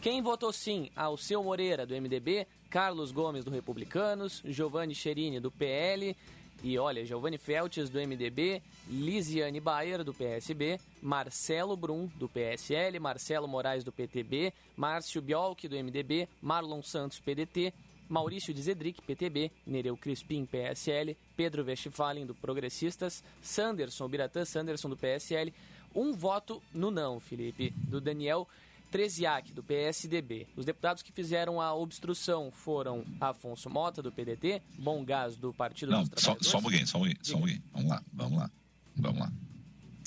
C: Quem votou sim? Alceu Moreira, do MDB, Carlos Gomes, do Republicanos, Giovanni Cherini, do PL, e olha, Giovanni Feltes, do MDB, Lisiane Bayer, do PSB, Marcelo Brum, do PSL, Marcelo Moraes, do PTB, Márcio Biolk, do MDB, Marlon Santos, PDT, Maurício de Zedric, PTB, Nereu Crispim, PSL, Pedro Westphalen, do Progressistas, Sanderson Biratã, Sanderson, do PSL, um voto no não, Felipe, do Daniel Treziak, do PSDB. Os deputados que fizeram a obstrução foram Afonso Mota, do PDT, Bom Gás, do Partido
B: Não,
C: dos
B: só, só um pouquinho, só um pouquinho, só um pouquinho. Vamos lá, vamos lá, vamos lá.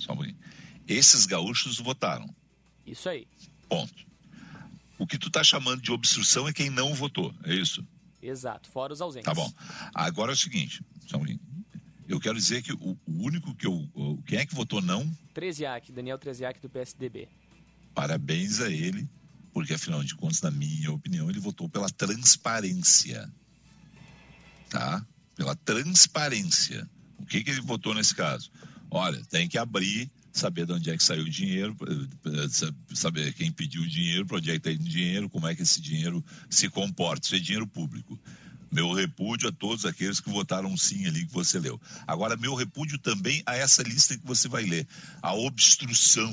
B: Só um pouquinho. Esses gaúchos votaram.
C: Isso aí.
B: Ponto. O que tu tá chamando de obstrução é quem não votou, é isso?
C: Exato, fora os ausentes.
B: Tá bom. Agora é o seguinte, só um pouquinho. Eu quero dizer que o, o único que eu. o- Quem é que votou não?
C: Treziak, Daniel Treziak, do PSDB.
B: Parabéns a ele, porque afinal de contas, na minha opinião, ele votou pela transparência. Tá? Pela transparência. O que, que ele votou nesse caso? Olha, tem que abrir, saber de onde é que saiu o dinheiro, eh, sa- saber quem pediu o dinheiro, para onde é que está indo o dinheiro, como é que esse dinheiro se comporta. Isso é dinheiro público. Meu repúdio a todos aqueles que votaram sim ali que você leu. Agora, meu repúdio também a essa lista que você vai ler. A obstrução.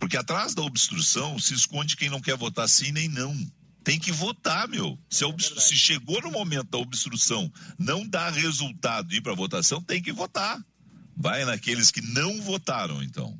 B: Porque atrás da obstrução se esconde quem não quer votar sim nem não. Tem que votar, meu. Se, obstru- se chegou no momento da obstrução, não dá resultado ir para votação, tem que votar. Vai naqueles que não votaram, então.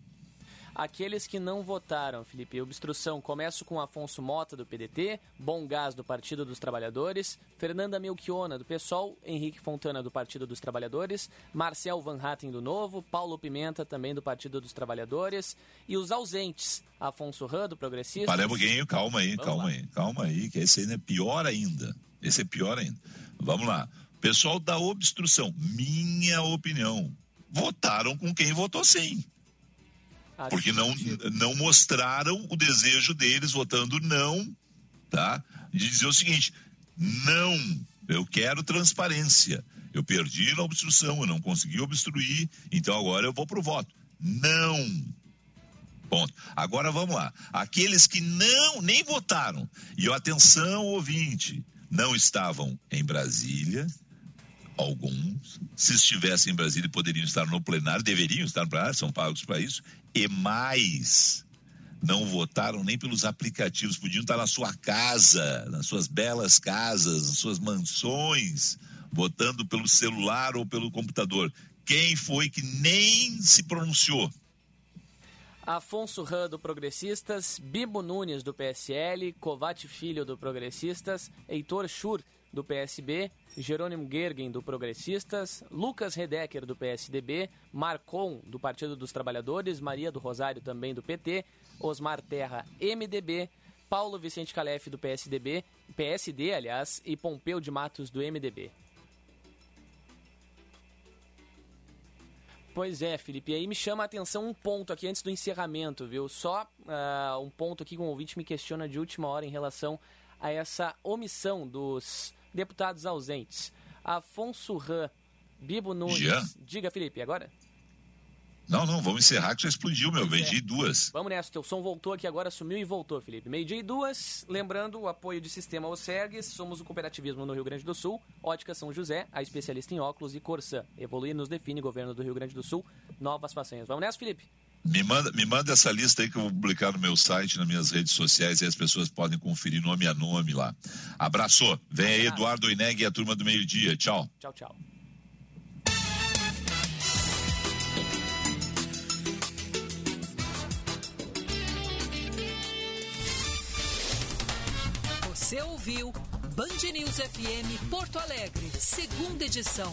C: Aqueles que não votaram, Felipe, obstrução, começo com Afonso Mota, do PDT, Bom Gás, do Partido dos Trabalhadores, Fernanda Melchiona, do PSOL, Henrique Fontana, do Partido dos Trabalhadores, Marcel Van Hatten, do Novo, Paulo Pimenta, também do Partido dos Trabalhadores, e os ausentes, Afonso Rã, do Progressista.
B: Para pouquinho, calma aí,
C: Vamos
B: calma
C: lá.
B: aí, calma aí, que esse ainda é pior ainda. Esse é pior ainda. Vamos lá. Pessoal da obstrução, minha opinião, votaram com quem votou sim. Ah, Porque não, não mostraram o desejo deles votando não, tá? De dizer o seguinte: não, eu quero transparência. Eu perdi na obstrução, eu não consegui obstruir, então agora eu vou pro voto. Não. Ponto. Agora vamos lá. Aqueles que não, nem votaram, e atenção, ouvinte, não estavam em Brasília, alguns, se estivessem em Brasília poderiam estar no plenário, deveriam estar no plenário, são pagos para isso, e mais, não votaram nem pelos aplicativos, podiam estar na sua casa, nas suas belas casas, nas suas mansões, votando pelo celular ou pelo computador. Quem foi que nem se pronunciou?
C: Afonso Ran, do Progressistas, Bibo Nunes, do PSL, Covate Filho, do Progressistas, Heitor Schur, do PSB, Jerônimo Gergen, do Progressistas, Lucas Redecker, do PSDB, Marcon, do Partido dos Trabalhadores, Maria do Rosário, também do PT, Osmar Terra, MDB, Paulo Vicente Calef, do PSDB, PSD, aliás, e Pompeu de Matos, do MDB. Pois é, Felipe. E aí me chama a atenção um ponto aqui antes do encerramento, viu? Só uh, um ponto aqui que um ouvinte me questiona de última hora em relação a essa omissão dos deputados ausentes. Afonso Ran, Bibo Nunes. Jean? Diga, Felipe, agora?
B: Não, não, vamos encerrar que já explodiu, meu. Meio-dia e duas.
C: Vamos nessa, teu som voltou aqui agora, sumiu e voltou, Felipe. Meio-dia e duas, lembrando o apoio de Sistema Osergues, somos o cooperativismo no Rio Grande do Sul, Ótica São José, a especialista em óculos e Corsã. Evoluir nos define, governo do Rio Grande do Sul, novas façanhas. Vamos nessa, Felipe?
B: Me manda, me manda essa lista aí que eu vou publicar no meu site, nas minhas redes sociais, e as pessoas podem conferir nome a nome lá. Abraço. Vem aí Eduardo Ineg e a turma do meio-dia. Tchau.
C: Tchau, tchau.
A: Você ouviu Band News FM Porto Alegre, segunda edição.